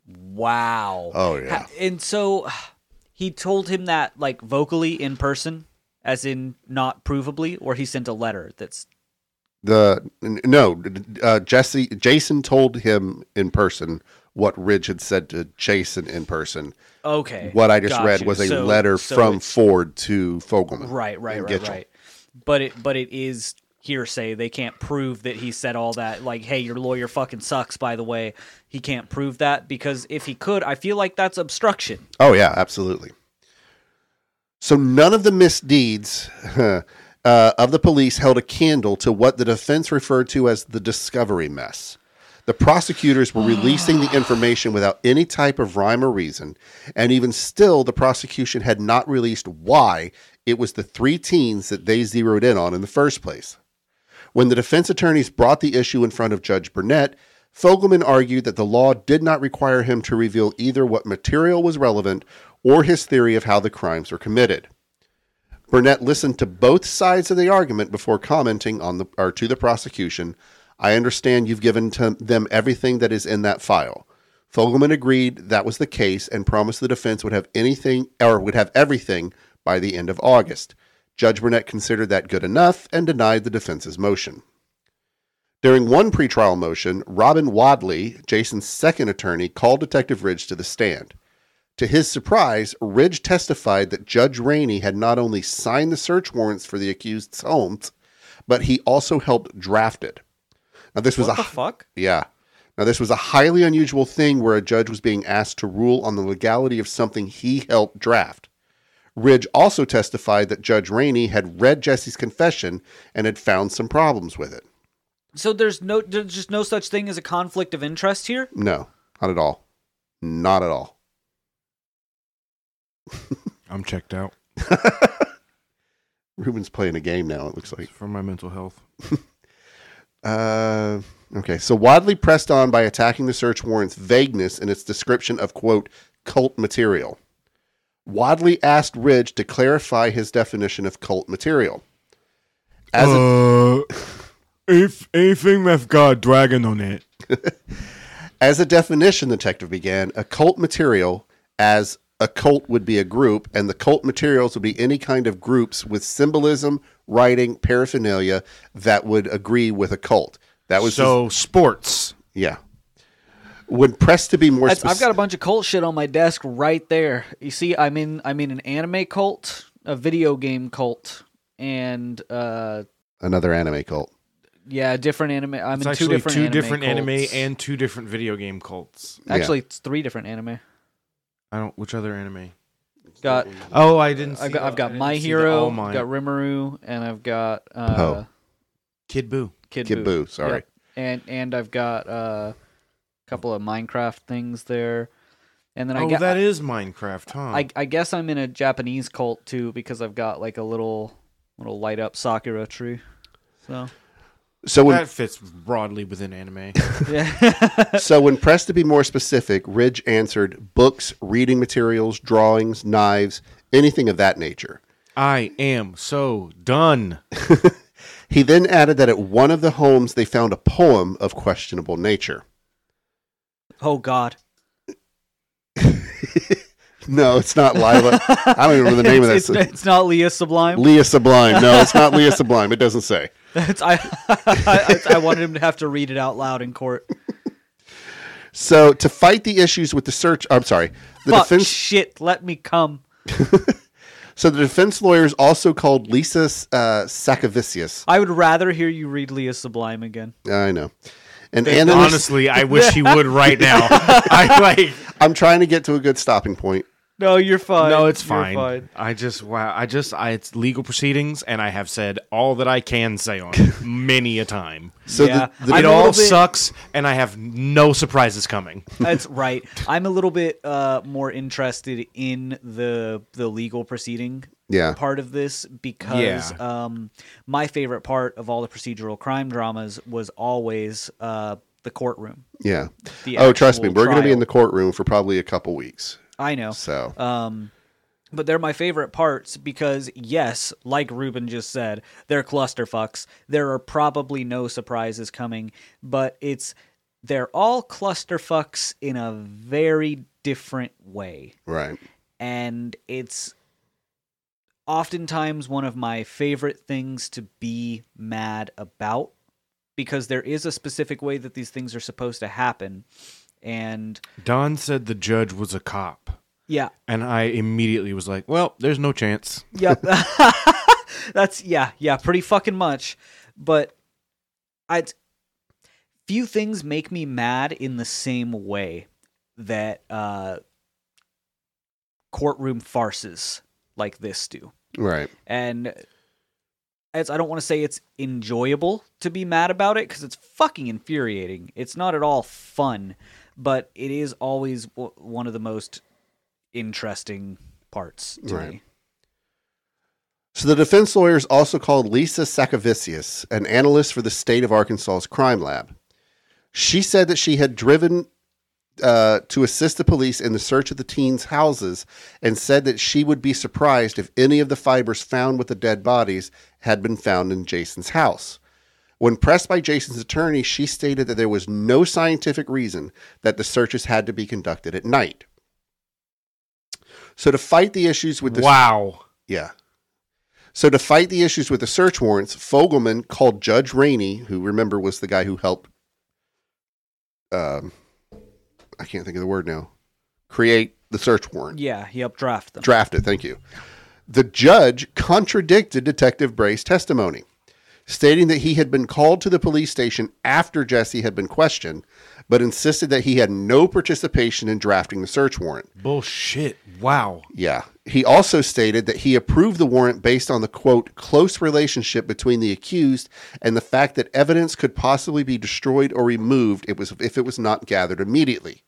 Wow. Oh, yeah. And so he told him that like vocally in person, as in not provably, or he sent a letter that's The no, uh, Jesse Jason told him in person what Ridge had said to Jason in person. okay. What I just read you. was a So- letter so from Ford to Fogleman. Right, right, right, Gitchell. right. But it but it is hearsay. They can't prove that he said all that. Like, hey, your lawyer fucking sucks. By the way, he can't prove that because if he could, I feel like that's obstruction. Oh yeah, absolutely. So none of the misdeeds uh, of the police held a candle to what the defense referred to as the discovery mess. The prosecutors were releasing the information without any type of rhyme or reason, and even still, the prosecution had not released why it was the three teens that they zeroed in on in the first place. When the defense attorneys brought the issue in front of Judge Burnett, Fogleman argued that the law did not require him to reveal either what material was relevant or his theory of how the crimes were committed. Burnett listened to both sides of the argument before commenting on the or to the prosecution. I understand you've given them everything that is in that file. Fogleman agreed that was the case and promised the defense would have anything or would have everything by the end of August. Judge Burnett considered that good enough and denied the defense's motion. During one pretrial motion, Robin Wadley, Jason's second attorney, called Detective Ridge to the stand. To his surprise, Ridge testified that Judge Rainey had not only signed the search warrants for the accused's homes, but he also helped draft it. Now, this was What a the fuck? yeah. Now, this was a highly unusual thing where a judge was being asked to rule on the legality of something he helped draft. Ridge also testified that Judge Rainey had read Jesse's confession and had found some problems with it. So there's no there's just no such thing as a conflict of interest here. No, not at all. Not at all. I'm checked out Ruben's playing a game now, it looks like. for my mental health. Uh, okay, so Wadley pressed on by attacking the search warrant's vagueness in its description of, quote, cult material. Wadley asked Ridge to clarify his definition of cult material. As a, uh, if anything that's got a dragon on it. as a definition, the detective began, a cult material as a cult would be a group, and the cult materials would be any kind of groups with symbolism, writing, paraphernalia that would agree with a cult. That was his- so sports. yeah. When pressed to be more That's, I've got a bunch of cult shit on my desk right there. You see, I'm in I'm in an anime cult, a video game cult, and uh, another anime cult. yeah, different anime. I'm It's in two different two anime different anime and two different video game cults. actually it's three different anime. I don't. Which other anime? Got Oh, I didn't. See I've got, I've got My see the Hero, I've got Rimuru, and I've got uh, Poe. Kid Boo. Kid, Kid Buu. Buu, sorry. Yep. And and I've got uh, a couple of Minecraft things there, and then I oh, get that is Minecraft, huh? I, I guess I'm in a Japanese cult too because I've got like a little little light up sakura tree. So So when that fits broadly within anime. yeah, so when pressed to be more specific, Ridge answered books, reading materials, drawings, knives, anything of that nature. I am so done. He then added that at one of the homes they found a poem of questionable nature. oh god, No, it's not Lila. I don't even remember the name of that. it's, it's, it's not Leah Sublime. Leah Sublime. No, it's not Leah Sublime. It doesn't say. It's, I, I I wanted him to have to read it out loud in court. So to fight the issues with the search, I'm sorry, the Fuck defense. shit, let me come. So the defense lawyers also called Lisa uh, Sakevicius. I would rather hear you read Leah Sublime again. I know. And analysts, Honestly, I wish he would right now. I like. I'm trying to get to a good stopping point. No, you're fine. No, it's You're fine. I just wow. I just I, it's legal proceedings, and I have said all that I can say on it many a time. So Yeah. the, the it all bit- sucks, and I have no surprises coming. That's right. I'm a little bit uh, more interested in the the legal proceeding yeah, part of this because um, my favorite part of all the procedural crime dramas was always uh, the courtroom. yeah. The Oh, trust me, actual we're going to be in the courtroom for probably a couple weeks. I know. So Um, but they're my favorite parts because, yes, like Ruben just said, they're clusterfucks. There are probably no surprises coming, but it's they're all clusterfucks in a very different way. right, And it's oftentimes one of my favorite things to be mad about because there is a specific way that these things are supposed to happen. And Don said the judge was a cop, yeah, and I immediately was like, "Well, there's no chance." Yep. That's yeah, yeah, pretty fucking much. But I few things make me mad in the same way that uh courtroom farces like this do. right. And it's I don't want to say it's enjoyable to be mad about it cuz it's fucking infuriating. It's not at all fun, but it is always w- one of the most interesting parts to Right. me. So the defense lawyers also called Lisa Sakevicius, an analyst for the state of Arkansas's crime lab. She said that she had driven uh, to assist the police in the search of the teens' houses and said that she would be surprised if any of the fibers found with the dead bodies had been found in Jason's house. When pressed by Jason's attorney, she stated that there was no scientific reason that the searches had to be conducted at night. So to fight the issues with the Wow. yeah. So to fight the issues with the search warrants, Fogleman called Judge Rainey, who remember was the guy who helped um I can't think of the word now. Create the search warrant. Yeah, he helped draft them. Draft it, thank you. The judge contradicted Detective Bray's testimony. Stating that he had been called to the police station after Jesse had been questioned, but insisted that he had no participation in drafting the search warrant. Bullshit. Wow. Yeah. He also stated that he approved the warrant based on the quote close relationship between the accused and the fact that evidence could possibly be destroyed or removed it was if it was not gathered immediately.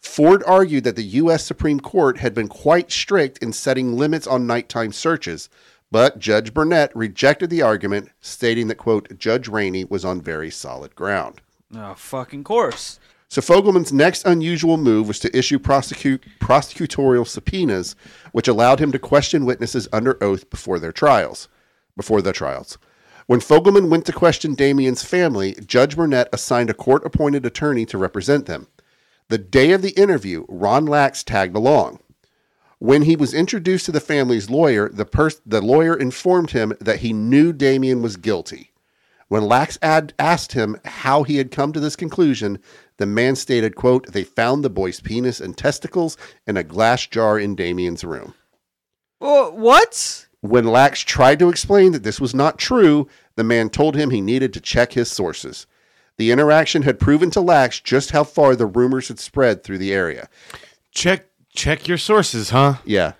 Ford argued that the US Supreme Court had been quite strict in setting limits on nighttime searches, but Judge Burnett rejected the argument, stating that quote Judge Rainey was on very solid ground. Oh, fucking course. So Fogleman's next unusual move was to issue prosecute, prosecutorial subpoenas, which allowed him to question witnesses under oath before their trials. Before the trials. When Fogleman went to question Damien's family, Judge Burnett assigned a court-appointed attorney to represent them. The day of the interview, Ron Lax tagged along. When he was introduced to the family's lawyer, the, pers- the lawyer informed him that he knew Damien was guilty. When Lax ad- asked him how he had come to this conclusion, the man stated, quote, they found the boy's penis and testicles in a glass jar in Damien's room. Oh, what? When Lax tried to explain that this was not true, the man told him he needed to check his sources. The interaction had proven to Lax just how far the rumors had spread through the area. Check check your sources, huh? Yeah.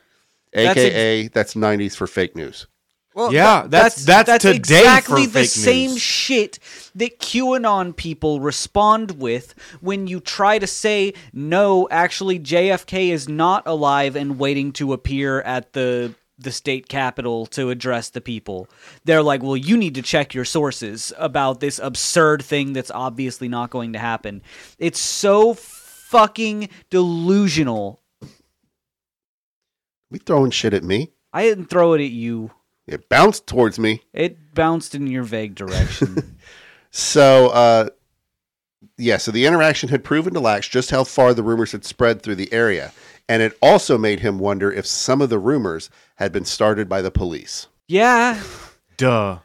That's AKA, that's 90s for fake news. Well, Yeah, that's- that's today exactly for the fake same news. shit that QAnon people respond with when you try to say no. Actually, JFK is not alive and waiting to appear at the the state capitol to address the people. They're like, well, you need to check your sources about this absurd thing that's obviously not going to happen. It's so fucking delusional. We throwing shit at me. I didn't throw it at you. It bounced towards me. It bounced in your vague direction. So, uh, yeah, so the interaction had proven to Lax just how far the rumors had spread through the area. And it also made him wonder if some of the rumors had been started by the police. yeah. Duh.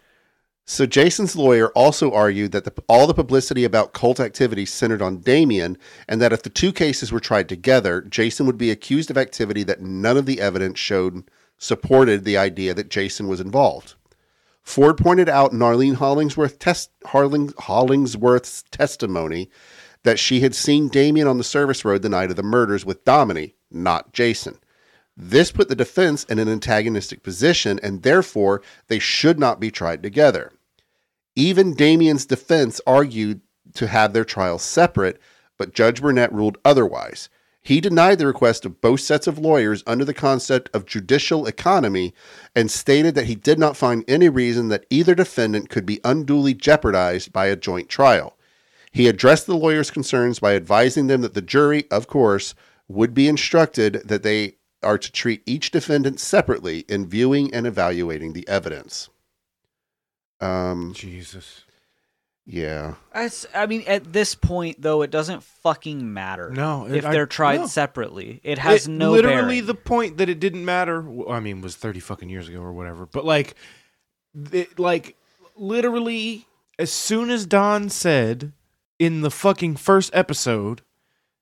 So Jason's lawyer also argued that the, all the publicity about cult activity centered on Damien, and that if the two cases were tried together, Jason would be accused of activity that none of the evidence showed supported the idea that Jason was involved. Ford pointed out in Arlene Hollingsworth Harling, Hollingsworth's testimony that she had seen Damien on the service road the night of the murders with Domini, not Jason. This put the defense in an antagonistic position, and therefore they should not be tried together. Even Damien's defense argued to have their trials separate, but Judge Burnett ruled otherwise. He denied the request of both sets of lawyers under the concept of judicial economy and stated that he did not find any reason that either defendant could be unduly jeopardized by a joint trial. He addressed the lawyers' concerns by advising them that the jury, of course, would be instructed that they are to treat each defendant separately in viewing and evaluating the evidence. Um, Jesus. yeah. I mean, at this point, though, it doesn't fucking matter. No, it- if they're tried no. separately, it has It- no literally bearing. the point that it didn't matter. I mean, was thirty fucking years ago or whatever. But like, it, like literally, as soon as Don said in the fucking first episode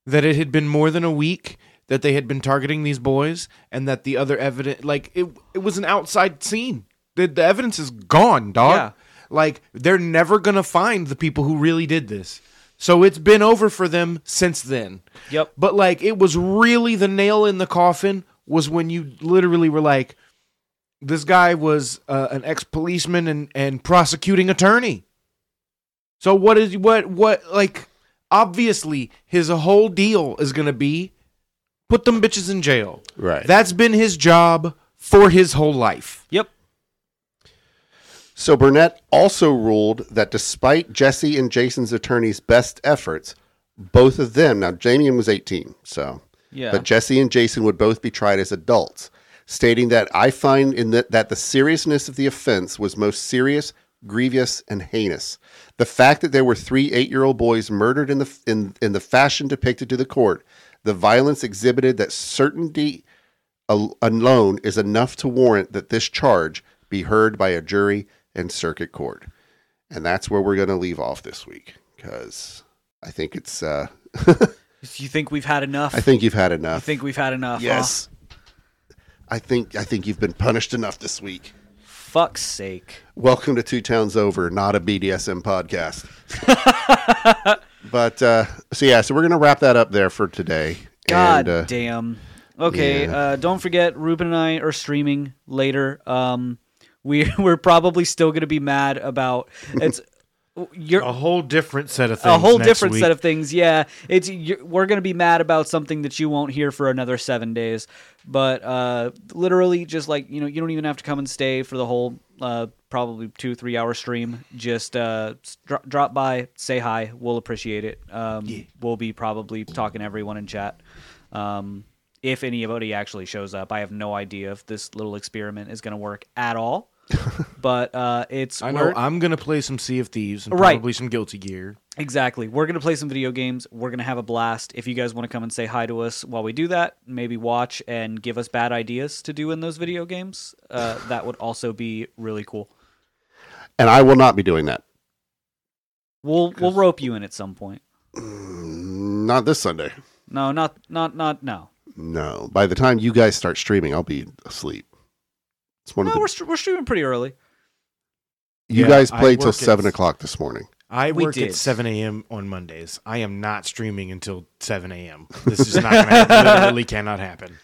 that it had been more than a week that they had been targeting these boys, and that the other evidence, like it, it was an outside scene. The, the evidence is gone, dog. Yeah. Like they're never gonna find the people who really did this. So it's been over for them since then. Yep. But like it was really the nail in the coffin was when you literally were like, this guy was uh, an ex policeman and and prosecuting attorney. So what is what what like obviously his whole deal is gonna be put them bitches in jail. Right. That's been his job for his whole life. Yep. So Burnett also ruled that despite Jesse and Jason's attorney's best efforts, both of them, now Damien was 18, so, Yeah. but Jesse and Jason would both be tried as adults, stating that I find in that, that the seriousness of the offense was most serious, grievous, and heinous. The fact that there were three eight-year-old boys murdered in the in, in the fashion depicted to the court, the violence exhibited that certainty alone is enough to warrant that this charge be heard by a jury and circuit court. And that's where we're going to leave off this week because I think it's, uh, you think we've had enough? I think you've had enough. I think we've had enough. huh? yes. I think, I think you've been punished enough this week. fuck's sake. Welcome to Two Towns Over, not a BDSM podcast. but uh, so yeah, so we're gonna wrap that up there for today. God And, uh, damn. Okay, yeah. uh, don't forget Ruben and I are streaming later. Um, we we're probably still going to be mad about it's you're A whole different set of things. a whole different week. set of things. Yeah, it's you're, we're going to be mad about something that you won't hear for another 7 days. But uh literally just like, you know, you don't even have to come and stay for the whole uh probably 2 3 hour stream. Just uh dro- drop by, say hi. We'll appreciate it. Um we'll be probably talking to everyone in chat. Um if anybody actually shows up, I have no idea if this little experiment is going to work at all. But uh, it's I know I'm gonna play some Sea of Thieves and Right. probably some Guilty Gear. Exactly. We're going to play some video games. We're going to have a blast. If you guys want to come and say hi to us while we do that, maybe watch and give us bad ideas to do in those video games, uh, that would also be really cool. and I will not be doing that. We'll we'll rope you in at some point. Not this Sunday. No, not not not no. No. By the time you guys start streaming, I'll be asleep. It's one No, of the. we're str- we're streaming pretty early. you Yeah, guys I played till work at- seven o'clock this morning. I We work did. at 7 a.m. on Mondays. I am not streaming until 7 a.m. This is not going to happen. Literally cannot happen.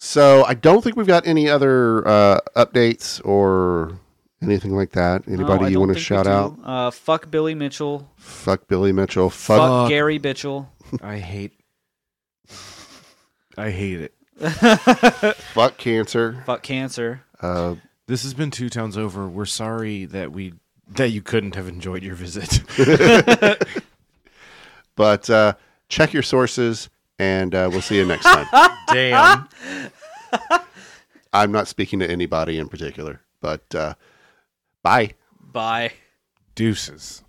So I don't think we've got any other uh, updates or anything like that. Anybody I you want to shout out? Uh, fuck Billy Mitchell. Fuck Billy Mitchell. Fuck, Fuck, Gary Mitchell. I hate. I hate it. fuck cancer. Fuck cancer. Uh, This has been two towns over. We're sorry that we that you couldn't have enjoyed your visit. but uh, check your sources, and uh, we'll see you next time. Damn. I'm not speaking to anybody in particular, but uh, bye. Bye. Deuces.